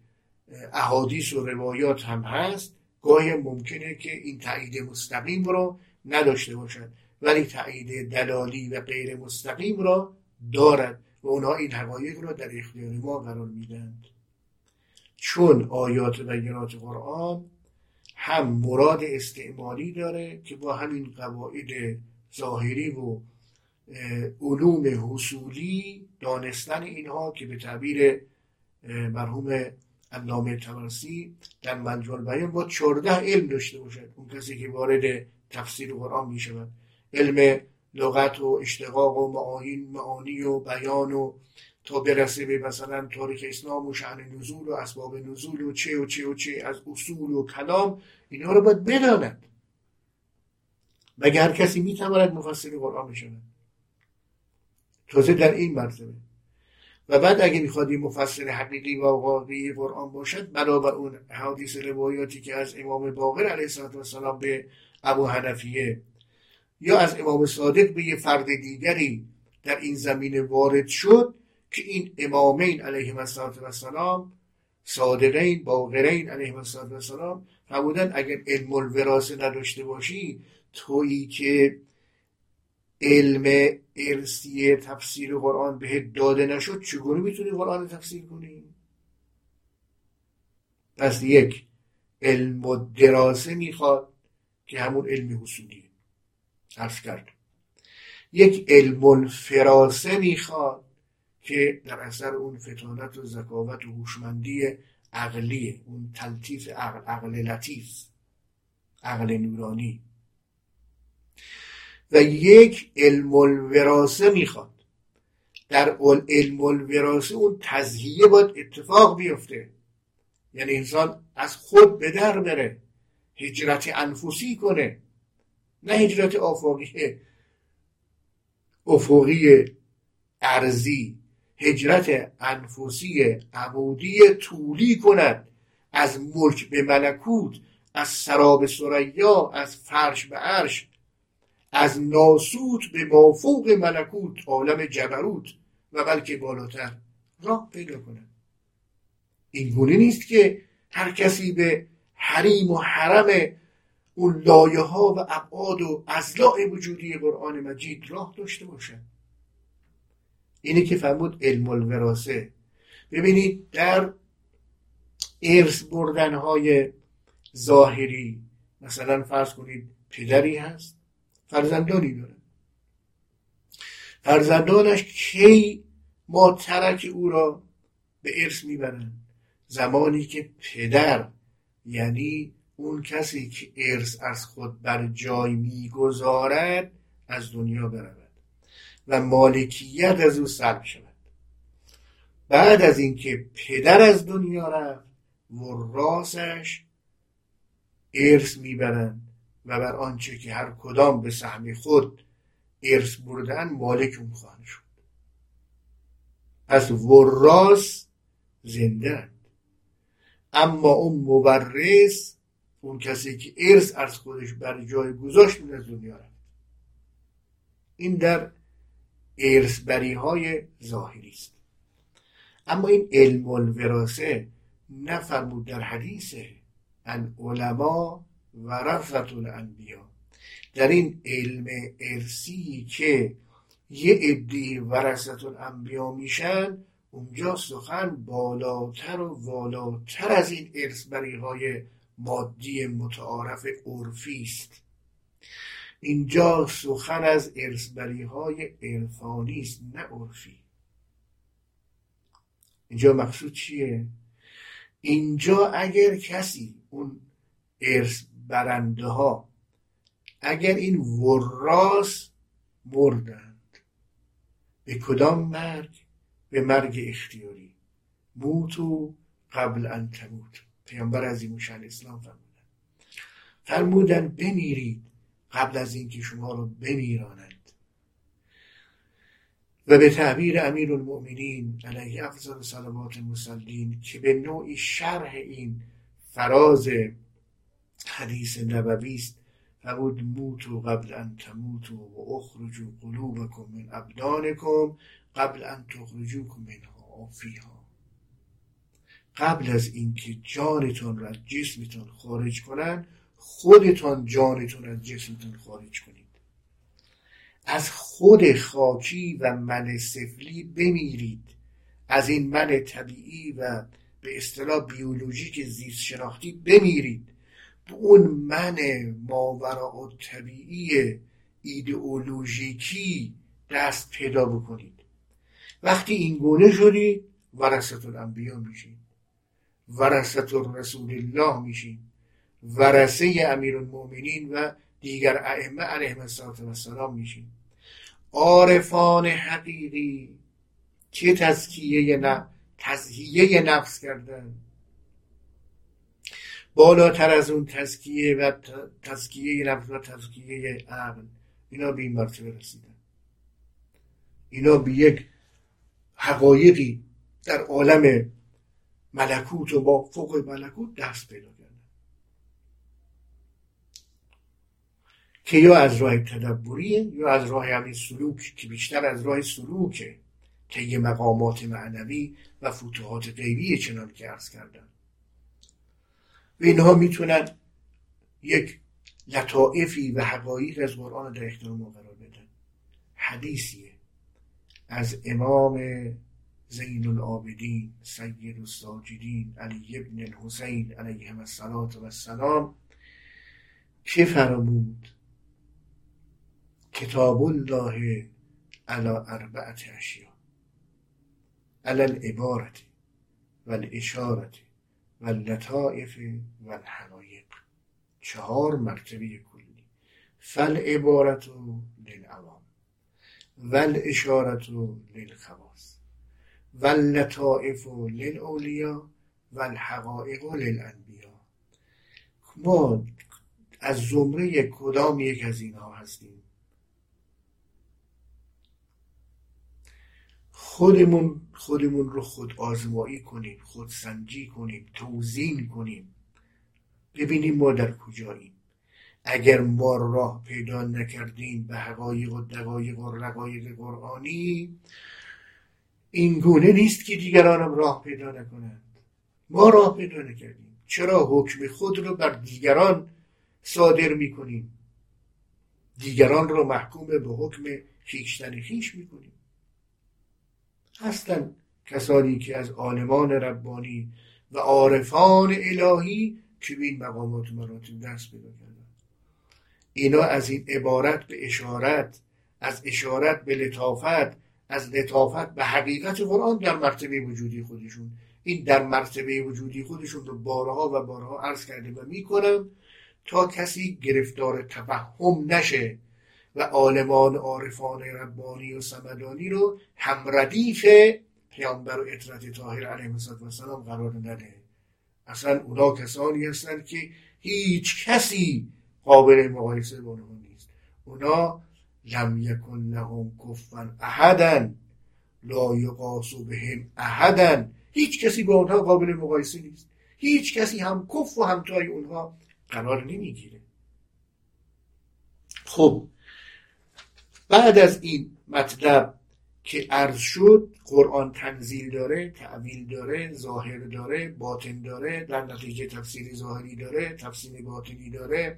احادیث و روایات هم هست. گاهی ممکنه که این تایید مستقیم رو نداشته باشد ولی تایید دلالی و غیر مستقیم را دارد و اونها این حقایق را در اختیار ما قرار میدند چون آیات و بینات قرآن هم مراد استعمالی داره که با همین قواعد ظاهری و علوم حصولی دانستن اینها که به تعبیر مرحوم علامه تمرسی در منجل بیان با چهارده علم داشته باشد. اون کسی که وارد تفسیر قرآن می شود علم لغت و اشتقاق و معاین معانی و بیان و تا برسه به مثلا تاریخ اسلام و شعن نزول و اسباب نزول و چه و چه و چه از اصول و کلام اینها رو باید بداند. مگه هر کسی می‌تواند مفسر قرآن بشود؟ تازه در این مرتبه و بعد اگه می‌خواد این مفسر حقیقی و واقعی قرآن باشد بنابر اون حدیث روایاتی که از امام باقر علیه السلام به ابو حنفیه یا از امام صادق به یه فرد دیگری در این زمینه وارد شد که این امامین علیه السلام صادقین باقرین علیه السلام فرمودن اگر علم الوراسه نداشته باشی تویی که علم ارسی تفسیر قرآن بهت داده نشد چگونه می‌تونی قرآن تفسیر کنی؟ پس یک علم و دراسه می‌خواد که همون علم حصولی عرض کرد. یک علم الفراسه می‌خواد که در اثر اون فتانت و ذکاوت و هوشمندی عقلیه اون تلطیف عقل عقل لطیف عقل نورانی. و یک علم الوراسه می‌خواد. در علم الوراسه اون تزهیه باید اتفاق بیفته. یعنی انسان از خود به در بره هجرت انفسی کنه. نه هجرت آفاقی افقی ارزی هجرت انفسی عمودی طولی کند. از ملک به ملکوت از سراب سریا از فرش به عرش. از ناسوت به مافوق ملکوت عالم جبروت و بلکه بالاتر راه پیدا کند این گونه نیست که هر کسی به حریم و حرم اون لایه ها و ابعاد و ازلاع وجودی قرآن مجید راه داشته باشد. اینه که فرمود علم الوراسه ببینید در ارث بردن های ظاهری مثلا فرض کنید پدری هست. فرزندانی داره. فرزندانش کی ما ترک او را به ارث می‌برند؟ زمانی که پدر یعنی اون کسی که ارث از خود بر جای می‌گذارد از دنیا برود و مالکیت از او سلب شود. بعد از اینکه پدر از دنیا رفت راسش ارث می‌برند و بر آنچه که هر کدام به سهم خود ارث بردن مالک اون خواهند شد. پس وراس زنده اما اون مورث اون کسی که ارث از خودش بر جای گذاشت از دنیا رفت. این در ارث بری های ظاهری است. اما این علم الوراسه نفرمود در حدیث العلماء ورثت الانبیا در این علم ارسی که یه عده ورثت الانبیا میشن اونجا سخن بالاتر و والاتر از این ارثبری های مادی متعارف عرفی است. اینجا سخن از ارثبری های عرفانی است نه عرفی. اینجا مقصود چیه؟ اینجا اگر کسی اون ارث برنده ها اگر این وراس مردند به کدام مرگ؟ به مرگ اختیاری. موتو قبل ان تموت. پیامبر از این اسلام فرمودن. فرمودن بمیرید قبل از اینکه شما رو بمیرانند. و به تعبیر امیر المؤمنین علیه افضل صلوات مسلین که به نوعی شرح این فراز حدیث نبوی است. فرمود موتو قبل ان تموتو و اخرجو قلوبکم من ابدانکم قبل ان تخرجوکم منها فیها. قبل از اینکه جانتون را از جسمتون خارج کنن خودتان جانتون از جسمتون خارج کنید. از خود خاکی و من سفلی بمیرید. از این من طبیعی و به اصطلاح بیولوژیک زیست شناختی بمیرید. اون من ماورا طبیعی ایدئولوژیکی دست پیدا بکنید. وقتی این گونه شدید ورست الانبیا میشین ورست رسول الله میشین ورسه امیر المؤمنین و دیگر ائمه علیهم السلام میشین عارفان حقیقی چه تزکیه نفس تزهیه نفس کردن؟ بالاتر از اون تزکیه و تزکیه نفس و تزکیه عقل. اینا به این مرتبه رسیدن. اینا به یک حقایقی در عالم ملکوت و با فوق ملکوت دست پیدا کردن. که یا از راه تدبریه یا از راه همین سلوک که بیشتر از راه سلوکه طی مقامات معنوی و فتوحات غیبی چنان که ارز کردن و اینها می‌تونن یک لطائفی و حقایق از قرآن در اختیار ما قرار بدن. حدیثیه. از امام زین العابدین سید الساجدین علی ابن الحسین علیهم السلام که فرمود کتاب الله علی اربعت اشیا علی العبارت و و اللطائف و الحقایق چهار مرتبه کلی. فل عبارت للعوام. و الاشارت للخواص. و اللطائف للاولیا و الحقائق للانبیا ما از زمره کدام یک از اینها هستیم؟ خودمون خودمون رو خود آزمایی کنیم خود سنجی کنیم توزین کنیم. ببینیم ما در کجاییم. اگر ما راه پیدا نکردیم به حقایق و دقایق و رقایق قرآنی این گونه نیست که دیگرانم راه پیدا نکنند. ما راه پیدا نکردیم. چرا حکم خود رو بر دیگران صادر می‌کنیم؟ دیگران رو محکوم به حکم خیشتن خیش می‌کنیم. هستن کسانی که از عالمان ربانی و عارفان الهی که به این مقامات مراتب دست پیدا کردن. اینا از این عبارت به اشارت از اشارت به لطافت از لطافت به حقیقت قرآن در مرتبه وجودی خودشون. این در مرتبه وجودی خودشون رو بارها و بارها عرض کرده و می‌کنم تا کسی گرفتار توهم نشه و عالمان عارفان ربانی و سمدانی رو هم ردیف پیامبر و اطرت طاهر علیه السلام قرار نده. اصلا اونا کسانی هستند که هیچ کسی قابل مقایسه با اونها نیست. اونا لم یکن لهم کفن احدا لا یقاس بهم احدا هیچ کسی با اونها قابل مقایسه نیست. هیچ کسی هم کف و همتای اونها قرار نمی‌گیره. خب بعد از این مطلب که عرض شد قرآن تنزیل داره تعویل داره ظاهر داره باطن داره در نتیجه تفسیر ظاهری داره تفسیر باطنی داره.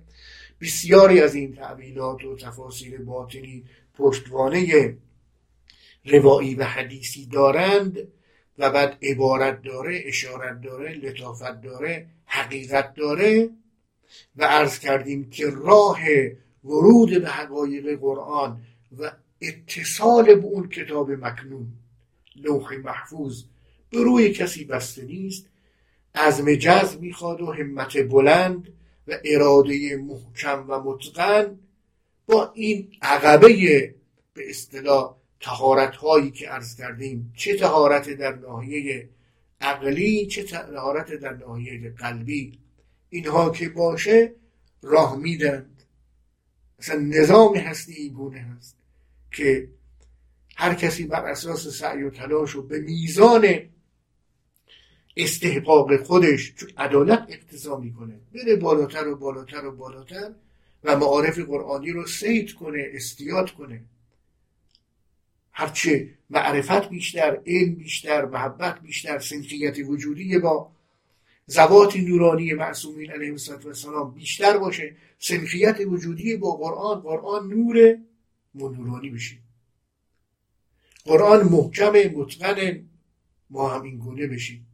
بسیاری از این تعویلات و تفاسیر باطنی پشتوانه روایی و حدیثی دارند و بعد عبارت داره اشارت داره لطافت داره حقیقت داره و عرض کردیم که راه ورود به حقایق قرآن و اتصال به اون کتاب مکنون لوح محفوظ به روی کسی بسته نیست عزم جزم می‌خواد و همت بلند و اراده محکم و متقن با این عقبه به اصطلاح تهارت هایی که عرض کردیم. چه تهارت در ناحیه عقلی چه تهارت در ناحیه قلبی. اینها که باشه راه میدند اصلا نظام هستی این گونه هست که هر کسی بر اساس سعی و تلاش و به میزان استحقاق خودش چون عدالت اقتضا می‌کنه. بره بالاتر و بالاتر و بالاتر و معارف قرآنی رو سید کنه استیاد کنه. هرچه معرفت بیشتر علم بیشتر محبت بیشتر سنخیت وجودی با زوات نورانی معصومین علیه السلام بیشتر باشه سنخیت وجودی با قرآن قرآن نور نورانی بشیم قرآن محکم متقن ما هم این گونه بشیم.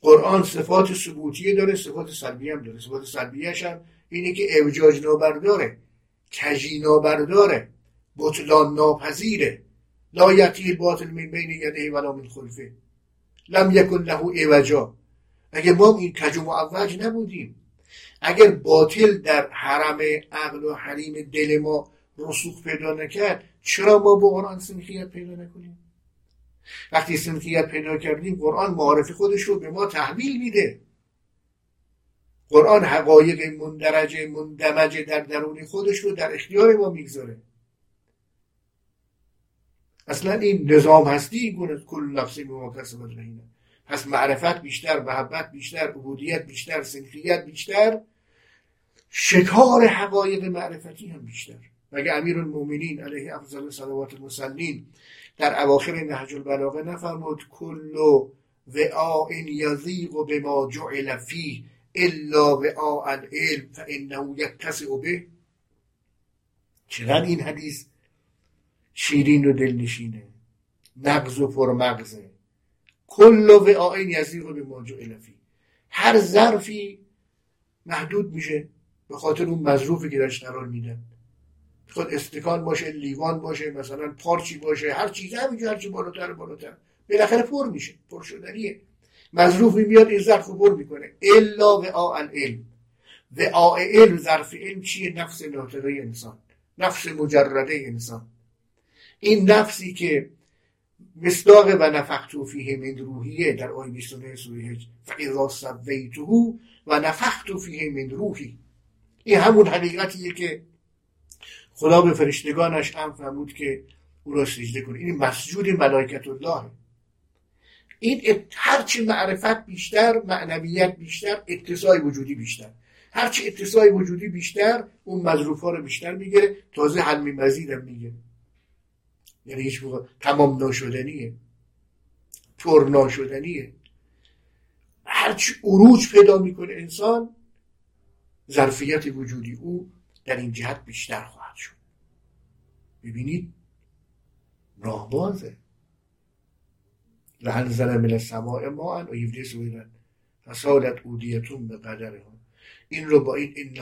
قرآن صفات ثبوتیه داره صفات سلبی هم داره. صفات سلبیهش هم اینه که اوجاج نابرداره کجی نابرداره بطلان ناپذیره. لا یتی باطل من بین یده ولا من خلفه. لم یکن له اوجا اگه ما این کج و معوج نبودیم. اگر باطل در حرم عقل و حریم دل ما رسوخ پیدا نکرد چرا ما با قرآن سنخیت پیدا نکنیم؟ وقتی سنخیت پیدا کردیم قرآن معارف خودش رو به ما تحویل میده. قرآن حقایق مندرجه مندمجه در درون خودش رو در اختیار ما می‌گذاره. اصلا این نظام هستی این گونه کل نفسی به ما کسبت پس معرفت بیشتر محبت بیشتر عبودیت بیشتر سنخیت بیشتر. شکار حقایق معرفتی هم بیشتر. مگه امیر المومنین علیه افضل صلوات المسلمین در اواخر نهج البلاغه نفرمود کل وعاء یضیق بما جعل فیه الا وعاء العلم فانه یتسع به. چقدر این حدیث شیرین و دلنشینه. نقض و پرمغزه. کل وعاء یضیق بما جعل فیه هر ظرفی محدود میشه به خاطر اون مظروفی که درش قرار میدن. خود استکان باشه لیوان باشه مثلا پارچی باشه هر چیزی همینجا هر چی بالاتر بالاتر. بالاخره پر میشه پر شدنیه. مظروفی میاد این ظرف رو پر می‌کنه. الا و العلم. و علم ظرف علم چیه؟ نفس ناطقه انسان. نفس مجرده انسان. این نفسی که مصداق و نفخت فیه من روحیه در آیه 29 سوره فاذا سویته و نفخت فیه من روحی. این همون حقیقتیه که خدا به فرشتگانش هم فرمود که او را سجده کنه. این مسجود ملائکت الله این هرچی معرفت بیشتر معنویت بیشتر اتصای وجودی بیشتر. هرچی اتصای وجودی بیشتر اون مظروف ها رو بیشتر می‌گیره. تازه حلمی مزید هم میگه یعنی هیچ موقع تمام ناشدنیه پر ناشدنیه هرچی عروج پیدا می‌کنه انسان ظرفیت وجودی او در این جهت بیشتر خواهد شد. ببینید راهبازه. لحن من السماء ما و یفده سویدن فسالت اودیتون به قدره این رو با این این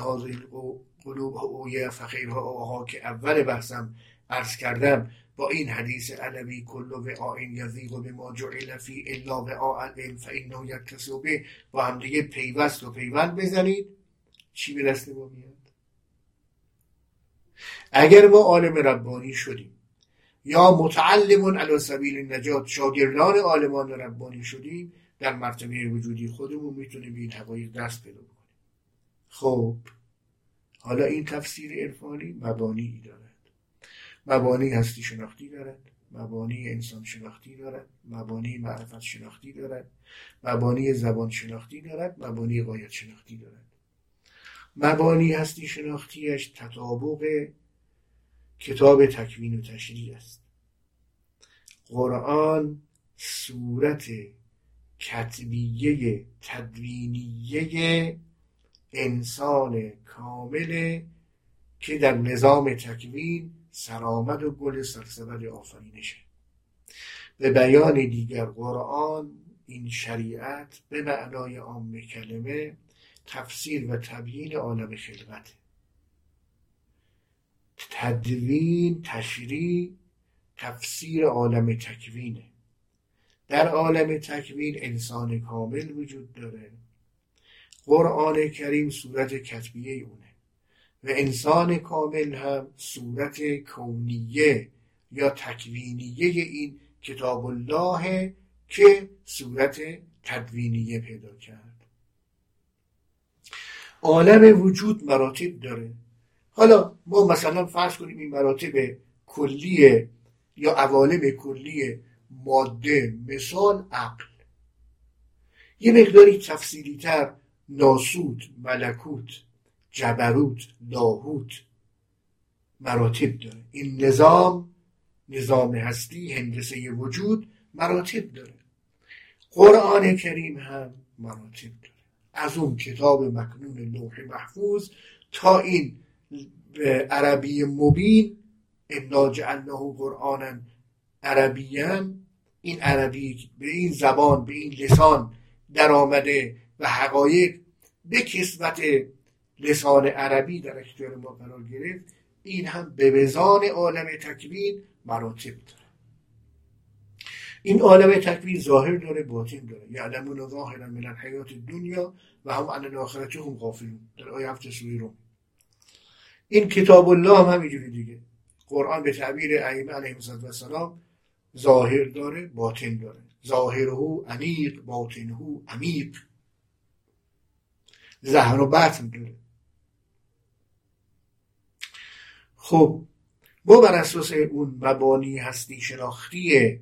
قلوب اویه فخیرها اوها که اول بحثم عرض کردم با این حدیث علوی کلو و آین یزیق به ما جعل فی الا و آعلم فإنه یکتسو به با هم دیگه پیوست و پیوند بزنید. چی به دست ما میاد؟ اگر ما عالم ربانی شدیم یا متعلمون علی سبیل نجات شاگردان عالمان ربانی شدیم در مرتبه وجودی خودمون می‌تونیم این حقایق دست پیدا کنیم. خب حالا این تفسیر عرفانی مبانی دارد مبانی هستی شناختی دارد. مبانی انسان شناختی دارد. مبانی معرفت شناختی دارد. مبانی زبان شناختی دارد. مبانی قایت شناختی دارد. مبانی هستی شناختیش تطابق کتاب تکوین و تشریع است. قرآن صورت کتبیه تدوینیه انسان کامله که در نظام تکوین سرآمد و گل سرسبد آفرینشه. به بیان دیگر قرآن این شریعت به معنای عام کلمه تفسیر و تبیین عالم خلقته. تدوین تشریع تفسیر عالم تکوینه. در عالم تکوین انسان کامل وجود داره. قرآن کریم صورت کتبیه اونه. و انسان کامل هم صورت کونیه یا تکوینیه این کتاب الله که صورت تدوینیه پیدا کرد. عالم وجود مراتب داره. حالا ما مثلا فرض کنیم این مراتب کلیه یا عوالم کلی ماده مثال عقل. یه مقداری تفصیلی تر ناسود ملکوت. جبروت لاهوت مراتب داره. این نظام نظام هستی هندسه وجود مراتب داره. قرآن کریم هم مراتب داره. از اون کتاب مکنون لوح محفوظ تا این عربی مبین انا جعلناه قرآنا عربیان این عربی به این زبان به این لسان در آمده و حقایق به کسبت لسان عربی در اختیار ما قرار گرفت. این هم به وزان عالم تکوین مراتب داره این عالم تکوین ظاهر داره باطن داره. یعلمون ظاهرا من الحیات دنیا و هم عن الاخرت هم غافلون. در آیه هفت سوی رو این کتاب الله هم همینجوری دیگه. قرآن به تعبیر ائمه علیهم السلام ظاهر داره باطن داره. ظاهره عمیق باطنه عمیق. زهر و بطن داره. خب ما بر اساس اون مبانی هستی شناختی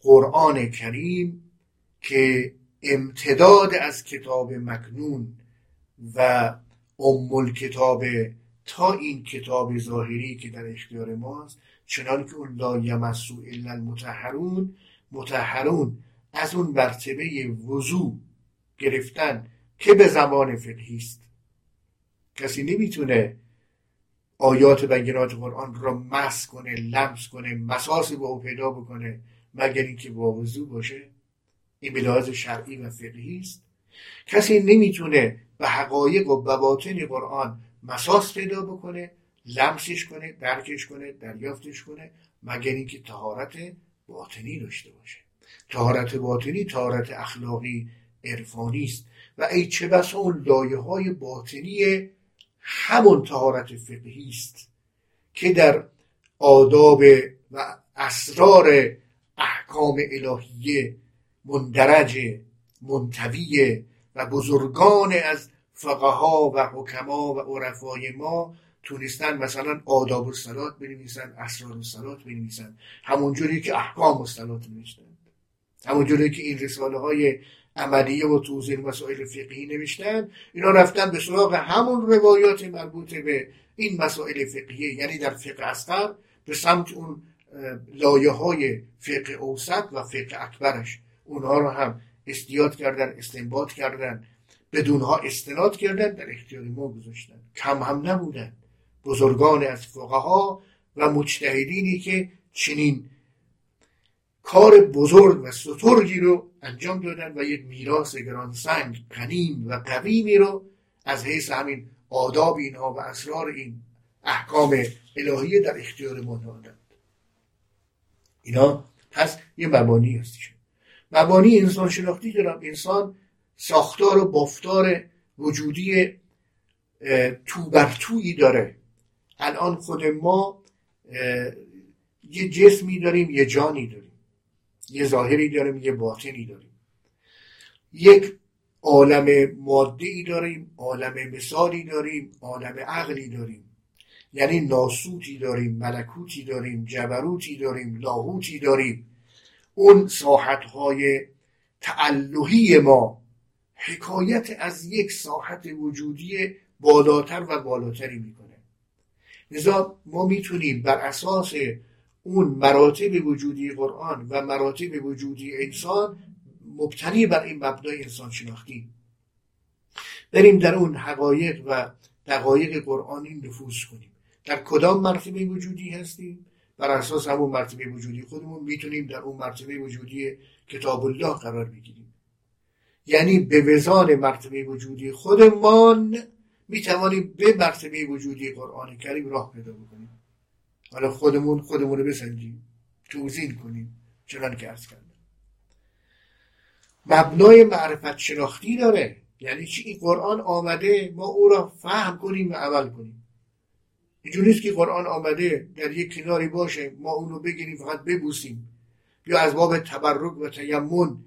قرآن کریم که امتداد از کتاب مکنون و ام کتاب تا این کتاب ظاهری که در اختیار ماست چنان که اون لا یمسو الا المتحرون متحرون از اون مرتبه وضوع گرفتن که به زمان فقهی است. کسی نمی‌تونه آیات بینات قرآن را مس کنه لمس کنه مساس با او پیدا بکنه مگر اینکه با وضوع باشه. این به لحاظ شرعی و فقهی است. کسی نمی‌تونه به حقایق و بباطن قرآن مساس پیدا بکنه لمسش کنه درکش کنه دریافتش کنه مگر اینکه تهارت باطنی داشته باشه. تهارت باطنی تهارت اخلاقی عرفانی است. و ای چه بس اون لایه های باطنی همون تهارت فقهی است که در آداب و اسرار احکام الهیه مندرج منتویه و بزرگان از فقها و حکما و عرفای ما تونستن مثلا آداب و سلات بنویسن اسرار و سلات بنویسن همونجوری که احکام و سلات نوشتن همونجوری که این رساله های عملیه و توضیح مسائل فقهی نوشتن اینا رفتن به سراغ همون روایات مربوط به این مسائل فقهیه یعنی در فقه اصغر به سمت اون لایه های فقه اوسط و فقه اکبرش. اونها رو هم استیاد کردن استنباط کردن بدونها استناد کردن در اختیار ما گذاشتن. کم هم نبودن. بزرگان از فقها و مجتهدینی که چنین کار بزرگ و سترگی رو انجام دادن و یک میراث گرانسنگ قنیم و قویمی رو از حیث همین آداب اینها و اسرار این احکام الهیه در اختیار ما دادن اینا پس یه مبانی هستش مبانی انسان شناختی دارم انسان ساختار و بافتار وجودی تو بر تویی داره. الان خود ما یه جسمی داریم یه جانی داریم. یه ظاهری داریم یه باطنی داریم. یک عالم ماده ای داریم عالم مثالی داریم عالم عقلی داریم. یعنی ناسوتی داریم ملکوتی داریم جبروتی داریم لاهوتی داریم. اون ساحت های تعلهی ما حکایت از یک ساحت وجودی بالاتر و بالاتری می‌کنه. لذا ما می‌تونیم بر اساس اون مراتب وجودی قرآن و مراتب وجودی انسان مبتنی بر این مبنای انسان شناختی. بریم در اون حقایق و دقایق قرآنی نفوذ کنیم. در کدام مرتبه وجودی هستیم؟ بر اساس همون مرتبه وجودی خودمون می‌تونیم در اون مرتبه وجودی کتاب الله قرار بگیریم. یعنی به وزان مرتبه وجودی خودمان می‌توانیم به مرتبه وجودی قرآن کریم راه پیدا بکنیم. حالا خودمون خودمون رو بسنجیم توزین کنیم چنان که ارز کردم. مبنای معرفت شناختی داره. یعنی چی؟ این قرآن آمده ما او را فهم کنیم و عمل کنیم. اینجور نیست که قرآن آمده در یک کناری باشه ما اون رو بگیریم فقط ببوسیم. یا از باب تبرک و تیمون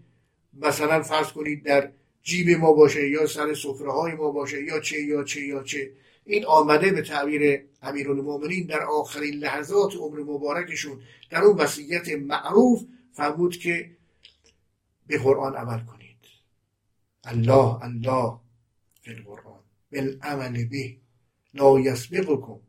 مثلا فرض کنید در جیب ما باشه یا سر سفره های ما باشه یا چه یا چه یا چه. این آمده به تعبیر امیرالمومنین در آخرین لحظات عمر مبارکشون در اون وصیت معروف فرمود که به قرآن عمل کنید. الله الله فی القرآن بالعمل به لا یسبقکم.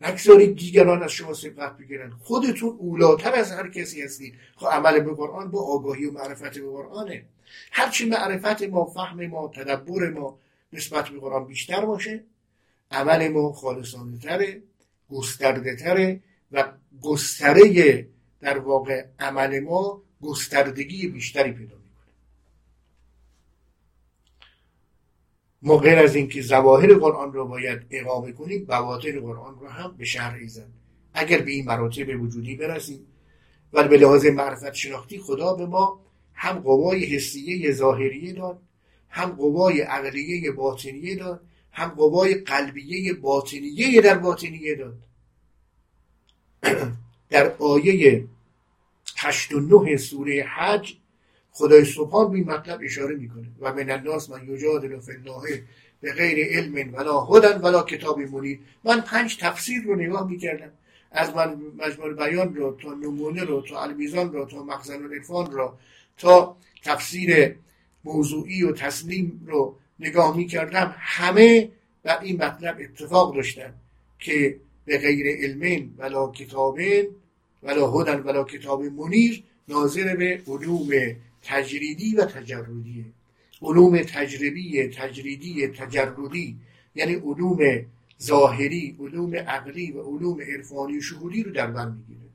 نگذارید دیگران از شما سبقت بگیرن. خودتون اولاتر از هر کسی هستید. خب عمل به قرآن با آگاهی و معرفت به قرآنه. هرچی معرفت ما فهم ما تدبر ما نسبت به قرآن بیشتر باشه عمل ما خالصانه تره گسترده تره و گستره در واقع عمل ما گستردگی بیشتری پیدا می‌کنه. ما غیر از اینکه زواهر قرآن رو باید اقامه کنیم بواطن قرآن رو هم به شهر ایزن. اگر به این مراتب وجودی برسیم و به لحاظ معرفت شناختی خدا به ما هم قوای حسیه ظاهریه داد هم قوای عقلیه باطنیه داد هم قوای قلبیه باطنیه در باطنیه داد. <clears throat> در آیه 89 سوره حج خدای سبحان به مطلب اشاره می‌کنه. و من الناس من یجادل فی الله به غیر علم ولا هدن ولا کتاب منیر من پنج تفسیر رو نگاه می‌کردم. از مجموع بیان رو تا نمونه رو تا المیزان رو تا مخزن العرفان رو تا تفسیر موضوعی و تسلیم رو نگاه می کردم همه و این مطلب اتفاق داشتن که به غیر علم ولا کتاب ولا هدن ولا کتاب منیر ناظر به علوم تجریدی و تجردیه. علوم تجربی تجریدی تجردی یعنی علوم ظاهری علوم عقلی و علوم عرفانی و شهودی رو در بر می‌گیره.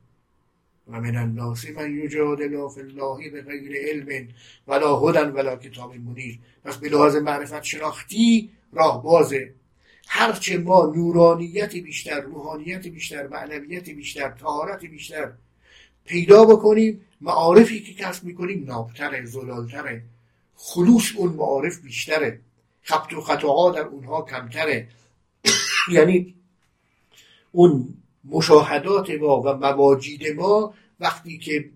و من الناس من یجادل فی الله به غیر علم ولا هدن ولا کتاب منیر. پس به لحاظ معرفت شناختی راه بازه. هرچه ما نورانیت بیشتر روحانیت بیشتر معنویت بیشتر طهارت بیشتر پیدا بکنیم معارفی که کسب می‌کنیم نابتره زلالتره. خلوص اون معارف بیشتره. خبت و خطاها در اونها کمتره. یعنی اون مشاهدات ما و مواجید ما وقتی که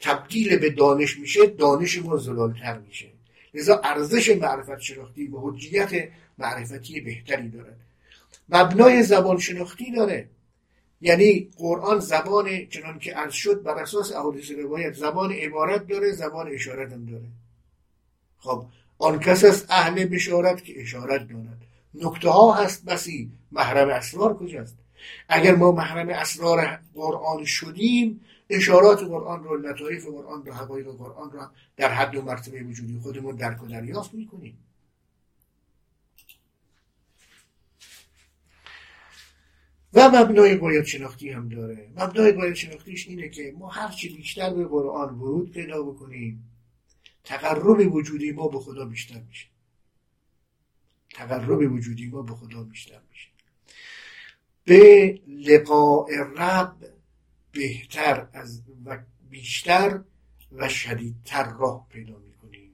تبدیل به دانش میشه دانش ما زلالتر میشه. لذا ارزش معرفت شناختی و حجیت معرفتی بهتری داره. مبنای زبان شناختی داره. یعنی قرآن زبان چنان که عرض شد بر اساس احادیث روایت زبان عبارت داره زبان اشارت هم داره. خب آن کس است اهل بشارت که اشارت داند نکته ها هست بسی محرم اسرار کجاست؟ اگر ما محرم اسرار قرآن شدیم اشارات قرآن رو لطایف قرآن رو حقایق قرآن رو در حد و مرتبه وجودی خودمون درک و دریافت می‌کنیم. و مبنای باید شناختی هم داره. مبنای باید شناختیش اینه که ما هرچی بیشتر به قرآن ورود پیدا بکنیم تقرب وجودی ما به خدا بیشتر میشه. تقرب وجودی ما به خدا بیشتر میشه. به لقاء رب بهتر از و بیشتر و شدیدتر راه پیدا می‌کنیم.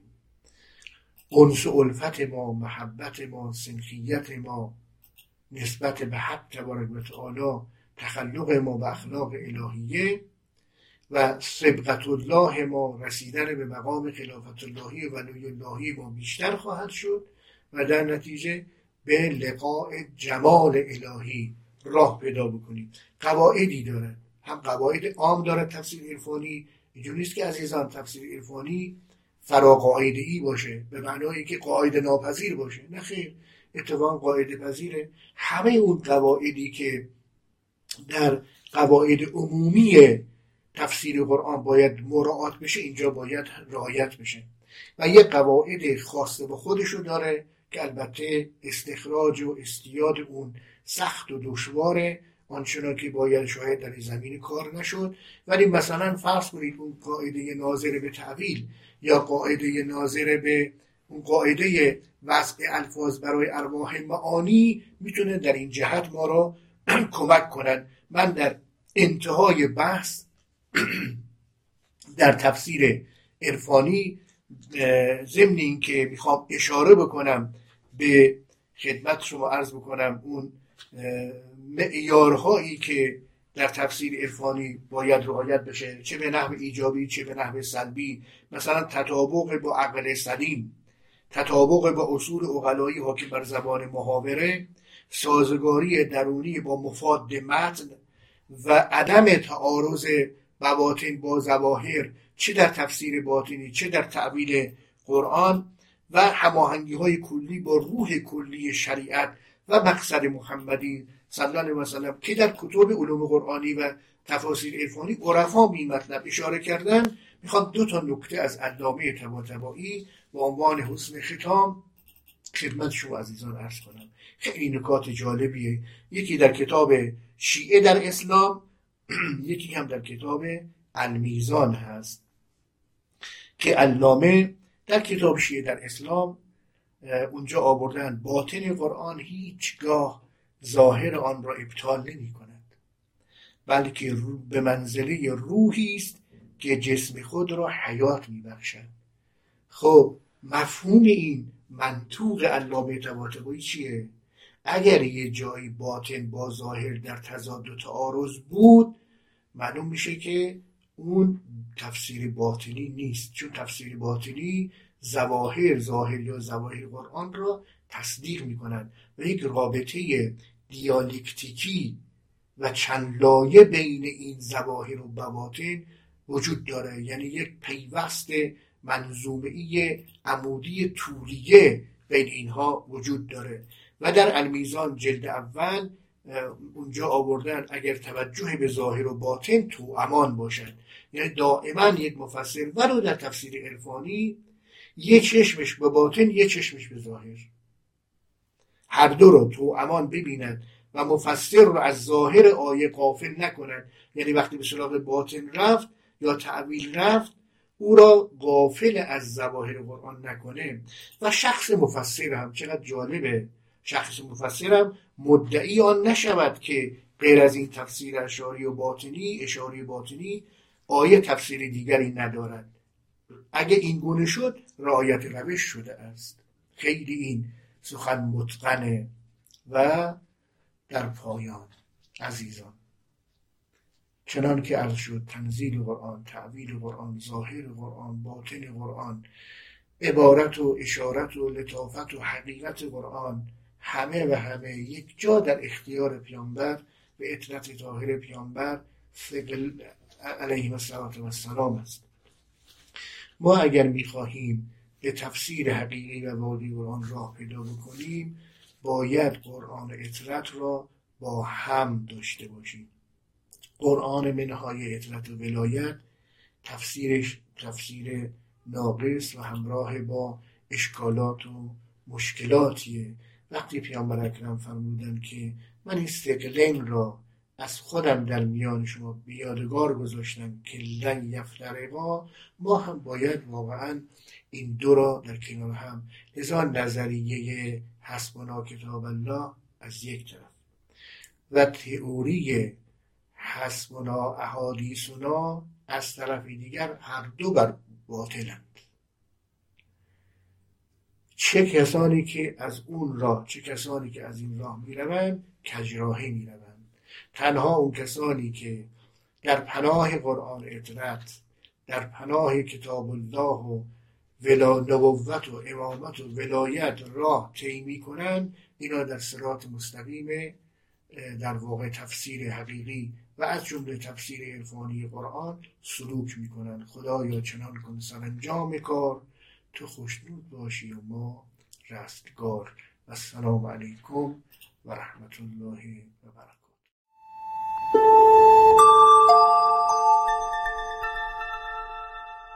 انس و الفت ما محبت ما سنخیت ما نسبت به حق تبارک و تعالی تخلق ما به اخلاق الهیه و سبقت الله ما رسیدن به مقام خلافت اللهی و اللهی ما بیشتر خواهد شد و در نتیجه به لقاء جمال الهی راه پیدا بکنیم. قواعدی داره هم قواعد عام داره تفسیر عرفانی. اینجوری نیست که عزیزان تفسیر عرفانی فرا ای باشه به معنای که قاعده ناپذیر باشه. نه خیر اتفاقا قاعده پذیره. همه اون قواعدی که در قواعد عمومی تفسیر قرآن باید مراعات بشه اینجا باید رعایت بشه. و یه قواعد خاصه به خودشو داره که البته استخراج و استیاد اون سخت و دشواره. آنچنان که باید شاید در این زمین کار نشد. ولی مثلا فرض کنید اون قاعده ناظر به تعویل یا قاعده ناظر به اون قاعده وضع الفاظ برای ارواح معانی می‌تونه در این جهت ما را <clears throat> کمک کنند من در انتهای بحث <clears throat> در تفسیر عرفانی ضمن اینکه می‌خوام اشاره بکنم به خدمت شما عرض بکنم اون معیارهایی که در تفسیر عرفانی باید رعایت بشه چه به نحو ایجابی چه به نحو سلبی. مثلا تطابق با عقل سلیم تطابق با اصول اقلایی حاکم بر زبان محاوره سازگاری درونی با مفاد متن و عدم تعارض بواطن با زواهر چه در تفسیر باطنی چه در تعبیل قرآن و هماهنگی های کلی با روح کلی شریعت و مقصد محمدی صلی الله علیه وسلم که در کتب علوم قرآنی و تفاسیر عرفانی عرفا به این مطلب اشاره کردن می‌خوام دو تا نکته از علامه تباتبایی با عنوان حسن ختام خدمت شما عزیزان عرض کنم. خیلی نکات جالبیه. یکی در کتاب شیعه در اسلام <clears throat> یکی هم در کتاب المیزان هست. که علامه در کتاب شیعه در اسلام اونجا آوردن باطن قرآن هیچگاه ظاهر آن را ابطال نمی کند. بلکه به منزله روحی است که جسم خود را حیات می بخشد. خب مفهوم این منطوق علامه طباطبایی چیه؟ اگر یه جایی باطن با ظاهر در تضاد و تعارض بود معلوم میشه که اون تفسیر باطنی نیست. چون تفسیر باطنی زواهر ظاهر یا زواهر قرآن را تصدیق می‌کنند و یک رابطه دیالکتیکی و چند لایه بین این زواهر و بواطن وجود داره. یعنی یک پیوست منظومه عمودی طولیه بین اینها وجود داره. و در المیزان جلد اول اونجا آوردن اگر توجه به ظاهر و باطن تو امان باشد. یعنی دائما یک مفسر ولو در تفسیر عرفانی یه چشمش به باطن یه چشمش به ظاهر. هر دو رو تو امان ببیند و مفسر رو از ظاهر آیه قافل نکند یعنی وقتی به سراغ باطن رفت یا تعویل رفت او را غافل از زواهر قرآن نکنه. و شخص مفسر هم چقدر جالبه. شخص مفسر هم مدعی آن نشود که غیر از این تفسیر اشاری و باطنی اشاری باطنی آیه تفسیر دیگری ندارد. اگه این گونه شد رعایت روش شده است. خیلی این سخن متقنه و در پایان عزیزان. چنان که عرض شد تنزیل قرآن تعویل قرآن ظاهر قرآن باطن قرآن عبارت و اشارت و لطافت و حقیقت قرآن همه و همه یک جا در اختیار پیامبر به اطلت طاهر پیامبر علیه السلام است. ما اگر می‌خواهیم به تفسیر حقیقی و وادی قرآن راه پیدا بکنیم باید قرآن اطرت را با هم داشته باشیم. قرآن منهای اطرت و ولایت تفسیرش تفسیر ناقص و همراه با اشکالات و مشکلاتیه. وقتی پیامبر اکرم فرمودن که من استقلین را از خودم در میان شما بیادگار گذاشتم که لن یفترقا ما هم باید واقعا این دو را در کنار هم لذا نظریه حسبنا کتاب الله از یک طرف و تئوری حسبنا احادیثنا از طرف دیگر هر دو بر باطلند. چه کسانی که از اون راه چه کسانی که از این راه می‌روند کجراهی می‌روند. تنها اون کسانی که در پناه قرآن اطرت در پناه کتاب الله و ولا نبوت و امامت و ولایت راه طی می‌کنند اینا در صراط مستقیم در واقع تفسیر حقیقی و از جمله تفسیر عرفانی قرآن سلوک می‌کنند خدایا چنان کن سرانجام کار تو خوشنود باشی و ما رستگار. و السلام علیکم و رحمت الله و برکاته.